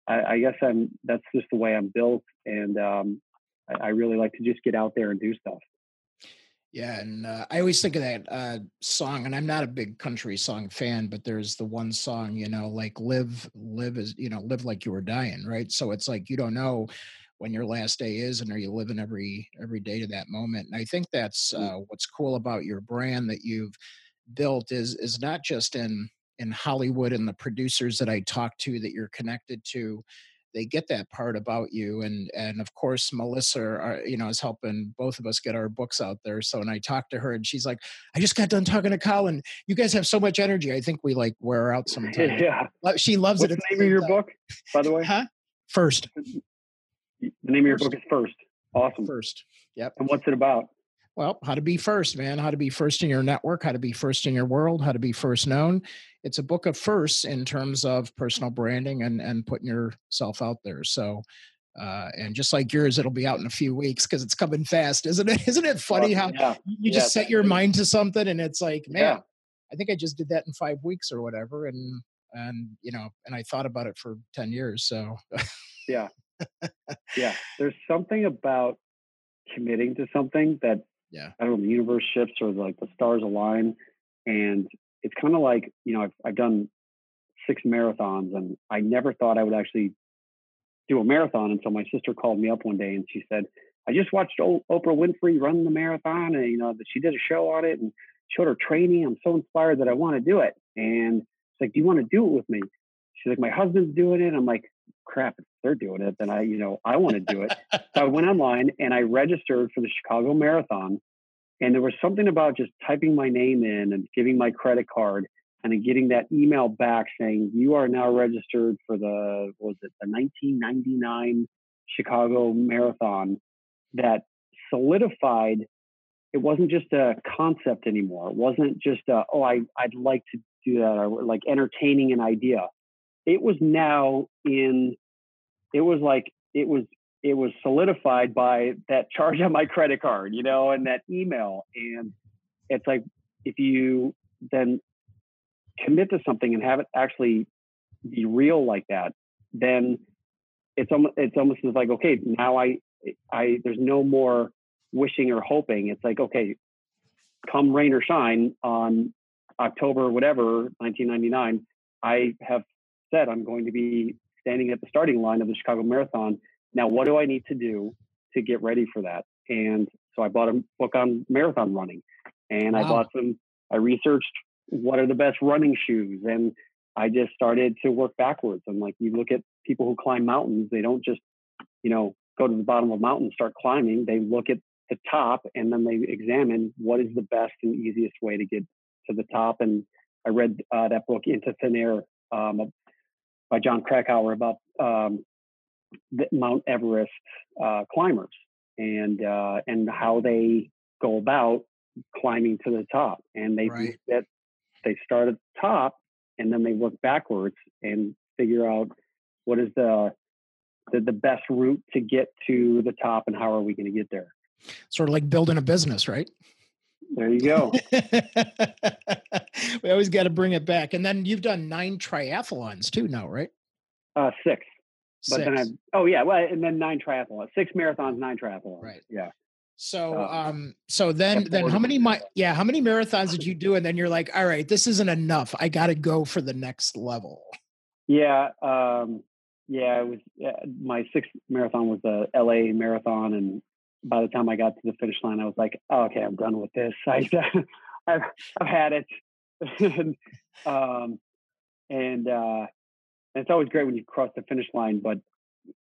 I, I, guess I'm. That's just the way I'm built, and um, I, I, really like to just get out there and do stuff. Yeah, and uh, I always think of that uh, song, and I'm not a big country song fan, but there's the one song, you know, like "Live, Live" is, you know, live like you were dying, right? So it's like you don't know when your last day is and are you living every every day to that moment and i think that's mm. uh, what's cool about your brand that you've built is is not just in in Hollywood and the producers that I talk to that you're connected to they get that part about you and and of course melissa are, you know is helping both of us get our books out there so and i talked to her and she's like i just got done talking to colin. You guys have so much energy. I think we like wear out sometimes. Yeah. She loves What's it the name of your time. book by the way? Huh? First. The name of your book is first. Awesome. First. Yep. And what's it about well, how to be first, man. How to be first in your network, how to be first in your world, how to be first known. It's a book of firsts in terms of personal branding and and putting yourself out there. So uh, and just like yours, it'll be out in a few weeks because it's coming fast, isn't it? Isn't it funny how yeah. you just yeah, set your mind to something and it's like, man, yeah. I think I just did that in five weeks or whatever, and and you know, and I thought about it for ten years. So yeah, yeah. There's something about committing to something that yeah. I don't know the universe shifts or like the stars align and it's kind of like you know I've, I've done six marathons and i never thought i would actually do a marathon until my sister called me up one day and she said i just watched oprah winfrey run the marathon and you know that she did a show on it and showed her training. I'm so inspired that i want to do it. And it's like do you want to do it with me? She's like my husband's doing it. I'm like crap, if they're doing it, then I, you know, I want to do it. so I went online and I registered for the Chicago Marathon. And there was something about just typing my name in and giving my credit card and then getting that email back saying you are now registered for the was it the 1999 Chicago Marathon that solidified it wasn't just a concept anymore. It wasn't just a, oh I I'd like to do that or like entertaining an idea it was now in it was like it was it was solidified by that charge on my credit card, you know, and that email. And it's like if you then commit to something and have it actually be real like that, then it's almost it's almost like okay, now I I there's no more wishing or hoping. It's like okay, come rain or shine on October whatever 1999, I have said I'm going to be standing at the starting line of the Chicago Marathon. Now, what do I need to do to get ready for that? And so I bought a book on marathon running, and wow. I bought some. I researched what are the best running shoes, and I just started to work backwards. And like you look at people who climb mountains, they don't just, you know, go to the bottom of a mountain and start climbing. They look at the top and then they examine what is the best and easiest way to get to the top. And I read uh, that book Into Thin Air um, by Jon Krakauer about um, Mount Everest uh, climbers and uh, and how they go about climbing to the top. And they right. that they start at the top and then they work backwards and figure out what is the the, the best route to get to the top and how are we going to get there sort of like building a business, right? There you go. we always got to bring it back. And then you've done nine triathlons too now, right? Uh, six. But six. then I've, oh yeah, well, and then nine triathlons, six marathons, nine triathlons. Right. Yeah. So, uh, um, so then, then how many, my, yeah, how many marathons did you do? And then you're like, all right, this isn't enough. I got to go for the next level. Yeah. Um, yeah, it was uh, my sixth marathon was the LA marathon, and by the time I got to the finish line, I was like, oh, okay, I'm done with this. I, I've, I've had it. and, um, and, uh, and it's always great when you cross the finish line, but,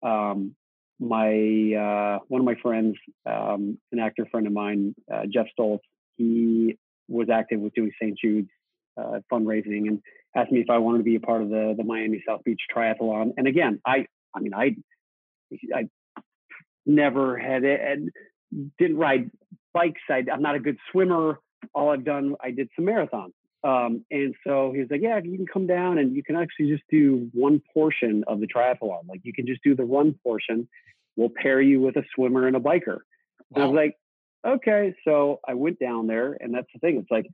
um, my, uh, one of my friends, um, an actor friend of mine, uh, Jeff Stoltz, he was active with doing St. Jude's, uh, fundraising and asked me if I wanted to be a part of the, the Miami South Beach triathlon. And again, I, I mean, I, I never had it and didn't ride bikes. I, am not a good swimmer. All I've done, I did some marathons. Um, and so he was like, yeah, you can come down and you can actually just do one portion of the triathlon. Like you can just do the run portion. We'll pair you with a swimmer and a biker. Wow. And I was like, okay. So I went down there and that's the thing. It's like,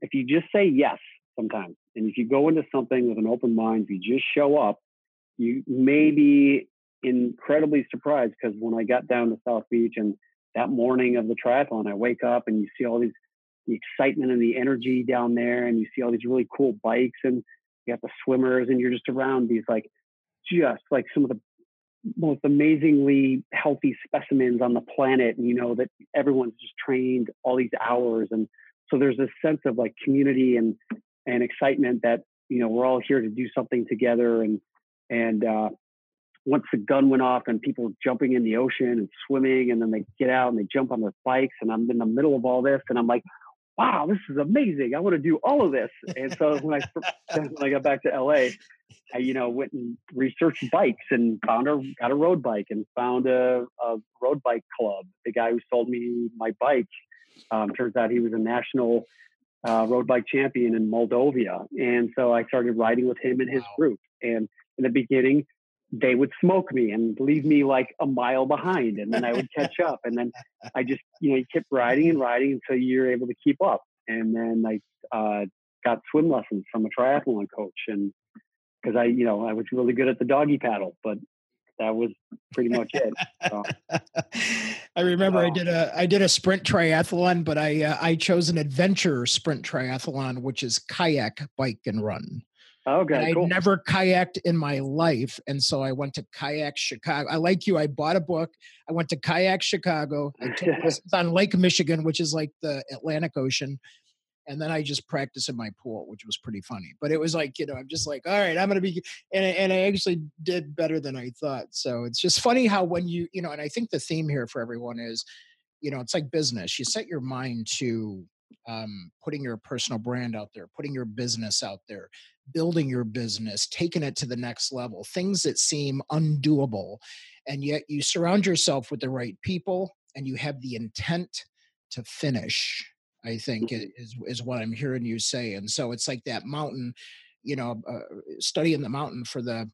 if you just say yes sometimes, and if you go into something with an open mind, if you just show up, you maybe incredibly surprised because when I got down to South Beach and that morning of the triathlon, I wake up and you see all these the excitement and the energy down there, and you see all these really cool bikes, and you got the swimmers, and you're just around these like just like some of the most amazingly healthy specimens on the planet, and you know that everyone's just trained all these hours, and so there's this sense of like community and and excitement that you know we're all here to do something together, and and uh, once the gun went off and people jumping in the ocean and swimming and then they get out and they jump on their bikes and I'm in the middle of all this and I'm like, wow, this is amazing. I want to do all of this. And so when I when I got back to LA, I you know went and researched bikes and found a got a road bike and found a, a road bike club. The guy who sold me my bike um, turns out he was a national uh, road bike champion in Moldova, and so I started riding with him and his wow. group. And in the beginning, they would smoke me and leave me like a mile behind and then I would catch up and then I just you know you kept riding and riding until you're able to keep up and then I uh, got swim lessons from a triathlon coach and because I you know I was really good at the doggy paddle but that was pretty much it. So, I remember I did a I did a sprint triathlon, but I uh, I chose an adventure sprint triathlon, which is kayak, bike, and run. Okay, and. I'd never kayaked in my life, and so I went to kayak Chicago. I like you. I bought a book. I went to kayak Chicago. I took lessons on Lake Michigan, which is like the Atlantic Ocean, and then I just practiced in my pool, which was pretty funny. But it was like you know, I'm just like, all right, I'm gonna be, and and I actually did better than I thought. So it's just funny how when you you know, and I think the theme here for everyone is, you know, it's like business. You set your mind to um, putting your personal brand out there, putting your business out there, building your business, taking it to the next level, things that seem undoable. And yet you surround yourself with the right people and you have the intent to finish, I think mm-hmm. is, is what I'm hearing you say. And so it's like that mountain, you know, uh, studying the mountain for the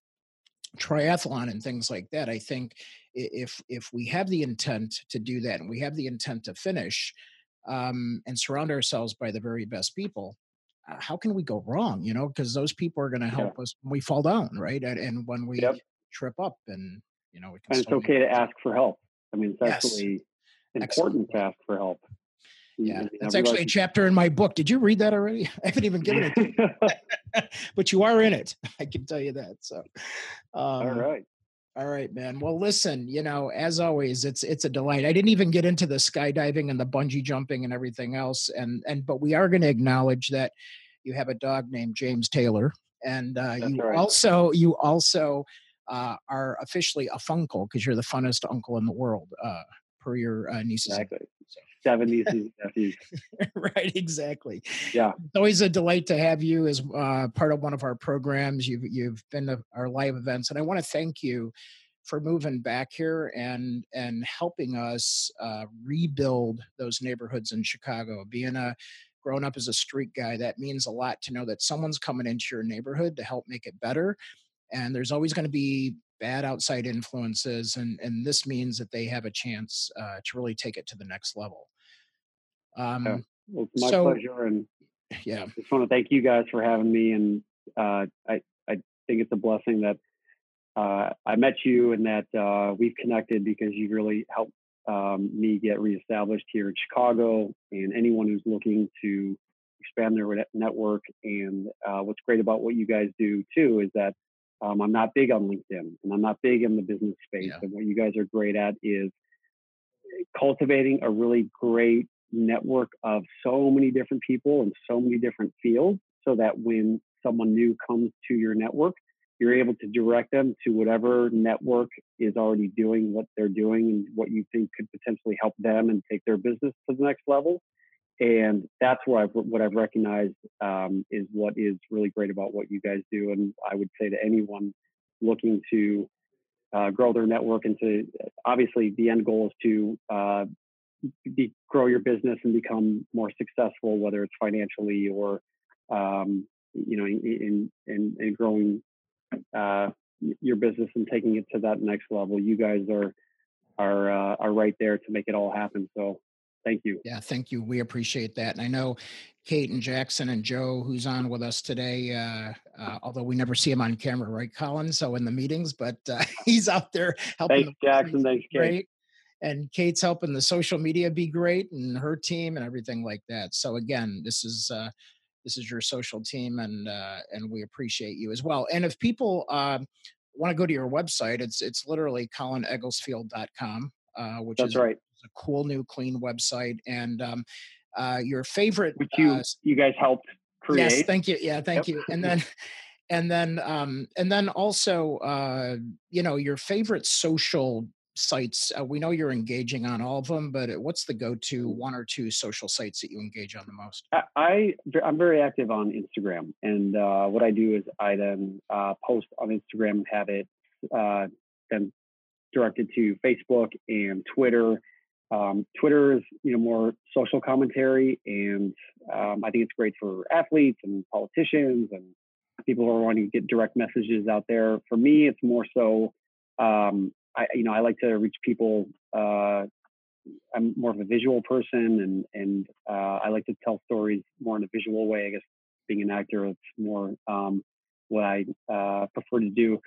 triathlon and things like that. I think if if we have the intent to do that and we have the intent to finish um, and surround ourselves by the very best people how can we go wrong you know because those people are going to help yeah. us when we fall down right and, and when we yep. trip up and you know and it's okay to ask for help i mean it's yes. actually important Excellent. to ask for help yeah, that's actually a chapter in my book. Did you read that already? I haven't even given it, but you are in it. I can tell you that. So, um, all right, all right, man. Well, listen, you know, as always, it's it's a delight. I didn't even get into the skydiving and the bungee jumping and everything else, and and but we are going to acknowledge that you have a dog named James Taylor, and uh, you right. also you also uh, are officially a funkle because you're the funnest uncle in the world, uh, per your uh, nieces. Exactly. So seven nieces nephews. right, exactly. Yeah, it's always a delight to have you as uh, part of one of our programs. You've you've been to our live events, and I want to thank you for moving back here and and helping us uh, rebuild those neighborhoods in Chicago. Being a grown up as a street guy, that means a lot to know that someone's coming into your neighborhood to help make it better. And there's always going to be bad outside influences, and and this means that they have a chance uh, to really take it to the next level. Um. Well, it's my so, pleasure, and yeah, I just want to thank you guys for having me. And uh, I I think it's a blessing that uh, I met you and that uh, we've connected because you really helped um, me get reestablished here in Chicago. And anyone who's looking to expand their network, and uh, what's great about what you guys do too is that um, I'm not big on LinkedIn and I'm not big in the business space. Yeah. And what you guys are great at is cultivating a really great network of so many different people in so many different fields so that when someone new comes to your network, you're able to direct them to whatever network is already doing what they're doing and what you think could potentially help them and take their business to the next level and that's what I've what I've recognized um, is what is really great about what you guys do. And I would say to anyone looking to uh, grow their network and to obviously the end goal is to uh, be, grow your business and become more successful, whether it's financially or um, you know in in, in growing uh, your business and taking it to that next level. You guys are are uh, are right there to make it all happen. So Thank you. Yeah, thank you. We appreciate that. And I know Kate and Jackson and Joe, who's on with us today, uh, uh, although we never see him on camera, right, Colin? So in the meetings, but uh, he's out there helping. Thanks, Jackson. Thanks, Kate. Great. And Kate's helping the social media be great and her team and everything like that. So again, this is uh, this is your social team, and uh, and we appreciate you as well. And if people uh, want to go to your website, it's it's literally colinegglesfield.com, uh, which That's is right a cool new clean website and um, uh, your favorite which you uh, you guys helped create. yes thank you yeah thank yep. you. And then and then um, and then also uh, you know your favorite social sites uh, we know you're engaging on all of them but what's the go-to one or two social sites that you engage on the most? I, I am very active on instagram and uh, what i do is i then uh, post on instagram have it uh, then directed to facebook and twitter um, Twitter is you know more social commentary, and um, I think it's great for athletes and politicians and people who are wanting to get direct messages out there. For me, it's more so. Um, I you know I like to reach people. Uh, I'm more of a visual person, and and uh, I like to tell stories more in a visual way. I guess being an actor, it's more um, what I uh, prefer to do.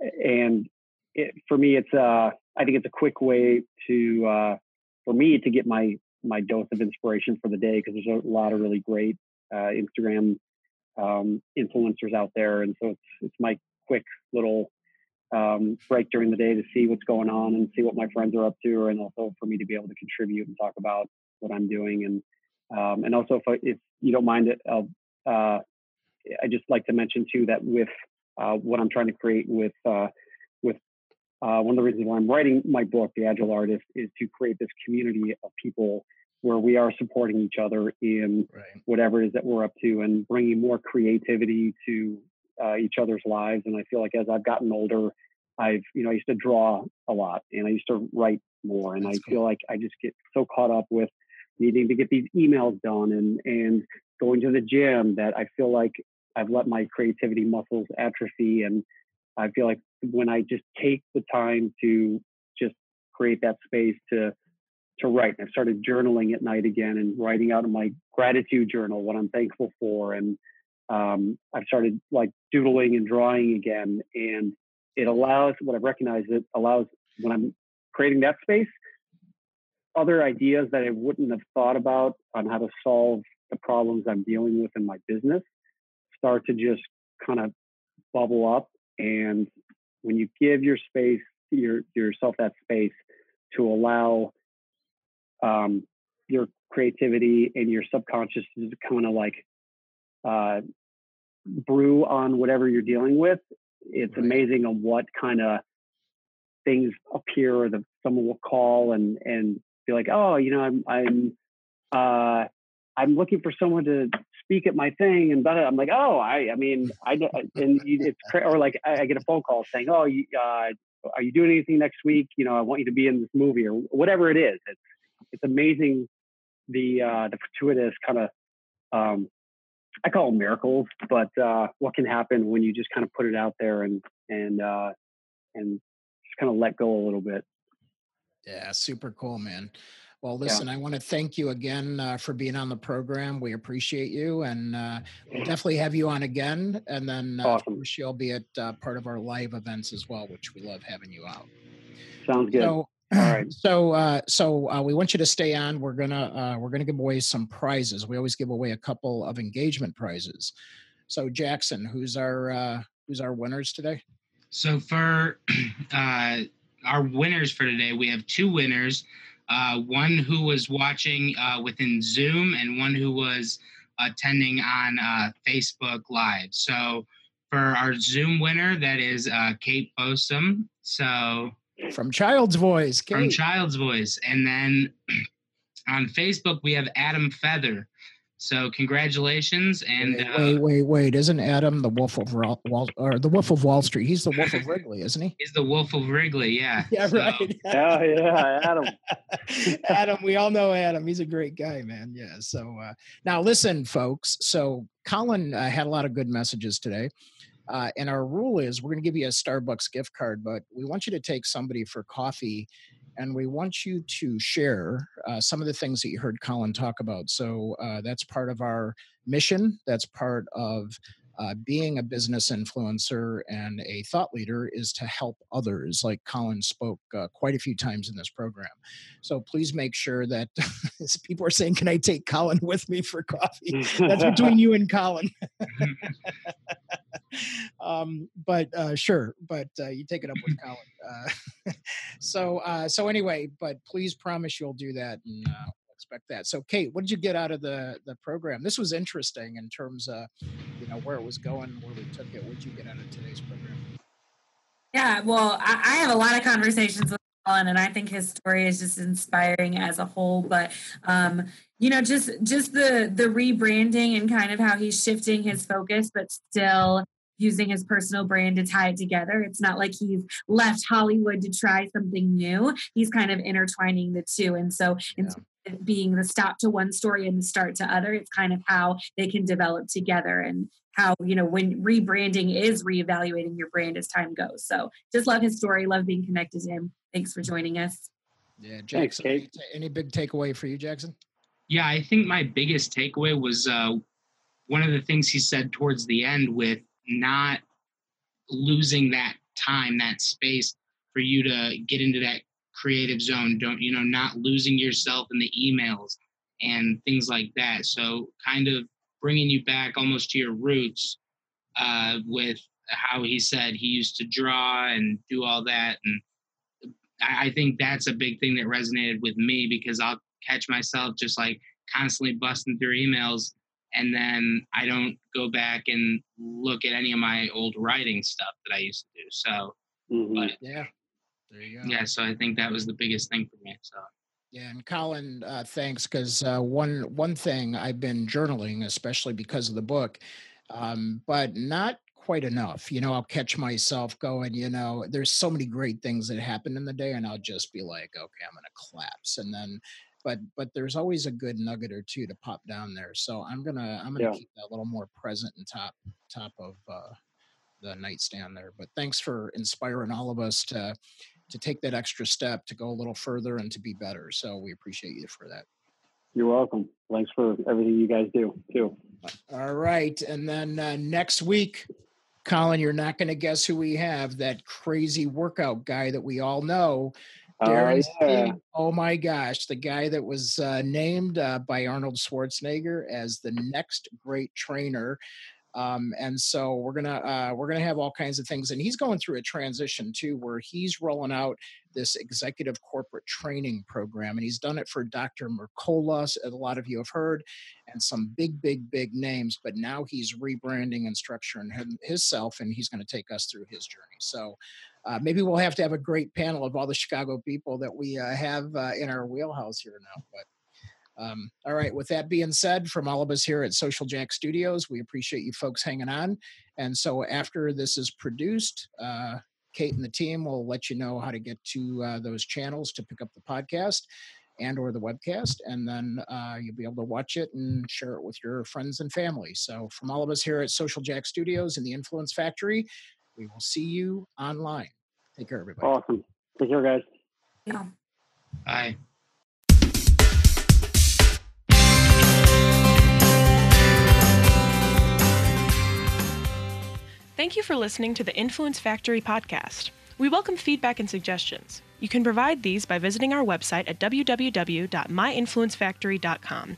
And it, for me, it's uh, I think it's a quick way to uh, for me to get my my dose of inspiration for the day because there's a lot of really great uh, Instagram um, influencers out there, and so it's it's my quick little um, break during the day to see what's going on and see what my friends are up to, and also for me to be able to contribute and talk about what I'm doing, and um, and also if I, if you don't mind it, I'll, uh, I just like to mention too that with uh, what I'm trying to create with uh, one of the reasons why I'm writing my book, The Agile Artist, is to create this community of people where we are supporting each other in right. whatever it is that we're up to and bringing more creativity to uh, each other's lives. And I feel like as I've gotten older, I've, you know, I used to draw a lot and I used to write more. And That's I cool. feel like I just get so caught up with needing to get these emails done and, and going to the gym that I feel like I've let my creativity muscles atrophy and I feel like when I just take the time to just create that space to to write. I've started journaling at night again and writing out in my gratitude journal what I'm thankful for. And um, I've started like doodling and drawing again. And it allows what I've recognized it allows when I'm creating that space, other ideas that I wouldn't have thought about on how to solve the problems I'm dealing with in my business start to just kind of bubble up. And when you give your space, your yourself that space to allow um, your creativity and your subconscious to kind of like uh, brew on whatever you're dealing with. It's right. amazing on what kind of things appear or that someone will call and and be like, oh, you know, I'm I'm uh, I'm looking for someone to speak at my thing, and but I'm like, oh, I I mean, I and it's or like I get a phone call saying, oh, you, uh, are you doing anything next week? You know, I want you to be in this movie or whatever it is. It's it's amazing the uh, the fortuitous kind of um, I call them miracles, but uh, what can happen when you just kind of put it out there and and uh, and just kind of let go a little bit. Yeah, super cool, man. Well, listen, yeah. I want to thank you again uh, for being on the program. We appreciate you, and uh, we'll definitely have you on again. And then, uh, awesome. of course, you'll be at uh, part of our live events as well, which we love having you out. Sounds good. So, all right. So, uh, so uh, we want you to stay on. We're gonna uh, we're gonna give away some prizes. We always give away a couple of engagement prizes. So, Jackson, who's our uh, who's our winners today? So for uh, our winners for today, we have two winners. Uh, one who was watching uh, within Zoom, and one who was attending on uh, Facebook Live. So for our Zoom winner, that is uh, Kate Bosom. So from Child's Voice. Kate. From Child's Voice. And then on Facebook, we have Adam Feather. So congratulations and wait, uh, wait, wait, wait! Isn't Adam the Wolf of Wall, Wall or the Wolf of Wall Street? He's the Wolf of Wrigley, isn't he? He's the Wolf of Wrigley, yeah. Yeah, so. right. yeah, yeah, Adam. Adam, we all know Adam. He's a great guy, man. Yeah. So uh, now, listen, folks. So Colin uh, had a lot of good messages today. Uh, and our rule is we're going to give you a Starbucks gift card, but we want you to take somebody for coffee and we want you to share uh, some of the things that you heard Colin talk about. So uh, that's part of our mission. That's part of uh, being a business influencer and a thought leader is to help others, like Colin spoke uh, quite a few times in this program. So please make sure that people are saying, Can I take Colin with me for coffee? That's between you and Colin. um, but uh, sure, but uh, you take it up with Colin. Uh, so, uh, so anyway, but please promise you'll do that and expect that. So, Kate, what did you get out of the the program? This was interesting in terms of you know where it was going, where we took it. What did you get out of today's program? Yeah, well, I, I have a lot of conversations with Colin, and I think his story is just inspiring as a whole. But um, you know, just just the the rebranding and kind of how he's shifting his focus, but still using his personal brand to tie it together. It's not like he's left Hollywood to try something new. He's kind of intertwining the two. And so yeah being the stop to one story and the start to other. It's kind of how they can develop together and how you know when rebranding is reevaluating your brand as time goes. So just love his story love being connected to him. Thanks for joining us. Yeah jackson Thanks, any, any big takeaway for you jackson? Yeah i think my biggest takeaway was uh, one of the things he said towards the end with not losing that time that space for you to get into that creative zone don't you know not losing yourself in the emails and things like that. So kind of bringing you back almost to your roots uh, with how he said he used to draw and do all that. And I, I think that's a big thing that resonated with me because i'll catch myself just like constantly busting through emails and then i don't go back and look at any of my old writing stuff that i used to do. So mm-hmm. but yeah there you go. Yeah, so I think that was the biggest thing for me. So. Yeah, and Colin, uh, thanks because uh, one one thing I've been journaling, especially because of the book, um, but not quite enough. You know, I'll catch myself going. You know, there's so many great things that happen in the day, and I'll just be like, okay, I'm gonna collapse, and then. But, but there's always a good nugget or two to pop down there. So I'm gonna I'm gonna yeah. keep that a little more present and top top of uh, the nightstand there. But thanks for inspiring all of us to to take that extra step to go a little further and to be better. So we appreciate you for that. You're welcome. Thanks for everything you guys do too. All right, and then uh, next week, Colin, you're not going to guess who we have. That crazy workout guy that we all know. Darren uh, yeah. oh my gosh, the guy that was uh, named uh, by Arnold Schwarzenegger as the next great trainer. Um, and so we're gonna uh, we're gonna have all kinds of things, and he's going through a transition too, where he's rolling out this executive corporate training program, and he's done it for Dr. Mercola, a lot of you have heard, and some big, big, big names. But now he's rebranding and structuring him, himself, and he's going to take us through his journey. So. Uh, maybe we'll have to have a great panel of all the Chicago people that we uh, have uh, in our wheelhouse here now. But um, all right, with that being said, from all of us here at Social Jack Studios, we appreciate you folks hanging on. And so after this is produced, uh, Kate and the team will let you know how to get to uh, those channels to pick up the podcast and or the webcast. And then uh, you'll be able to watch it and share it with your friends and family. So from all of us here at social jack studios and the influence factory we will see you online. Take care everybody. Awesome. Take care guys. Yeah. Bye Thank you for listening to the Influence Factory podcast. We welcome feedback and suggestions. You can provide these by visiting our website at www.myinfluencefactory.com.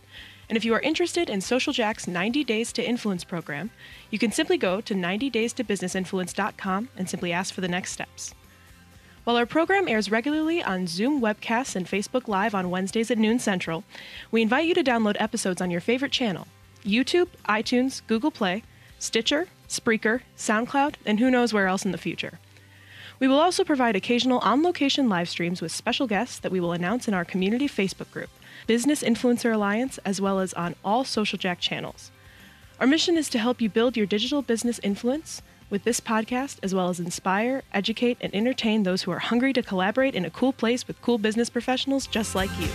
And if you are interested in Social Jack's 90 Days to Influence program, you can simply go to 90daystobusinessinfluence.com and simply ask for the next steps. While our program airs regularly on Zoom webcasts and Facebook Live on Wednesdays at noon Central, we invite you to download episodes on your favorite channel YouTube, iTunes, Google Play, Stitcher, Spreaker, SoundCloud, and who knows where else in the future. We will also provide occasional on location live streams with special guests that we will announce in our community Facebook group, Business Influencer Alliance, as well as on all Social Jack channels. Our mission is to help you build your digital business influence with this podcast, as well as inspire, educate, and entertain those who are hungry to collaborate in a cool place with cool business professionals just like you.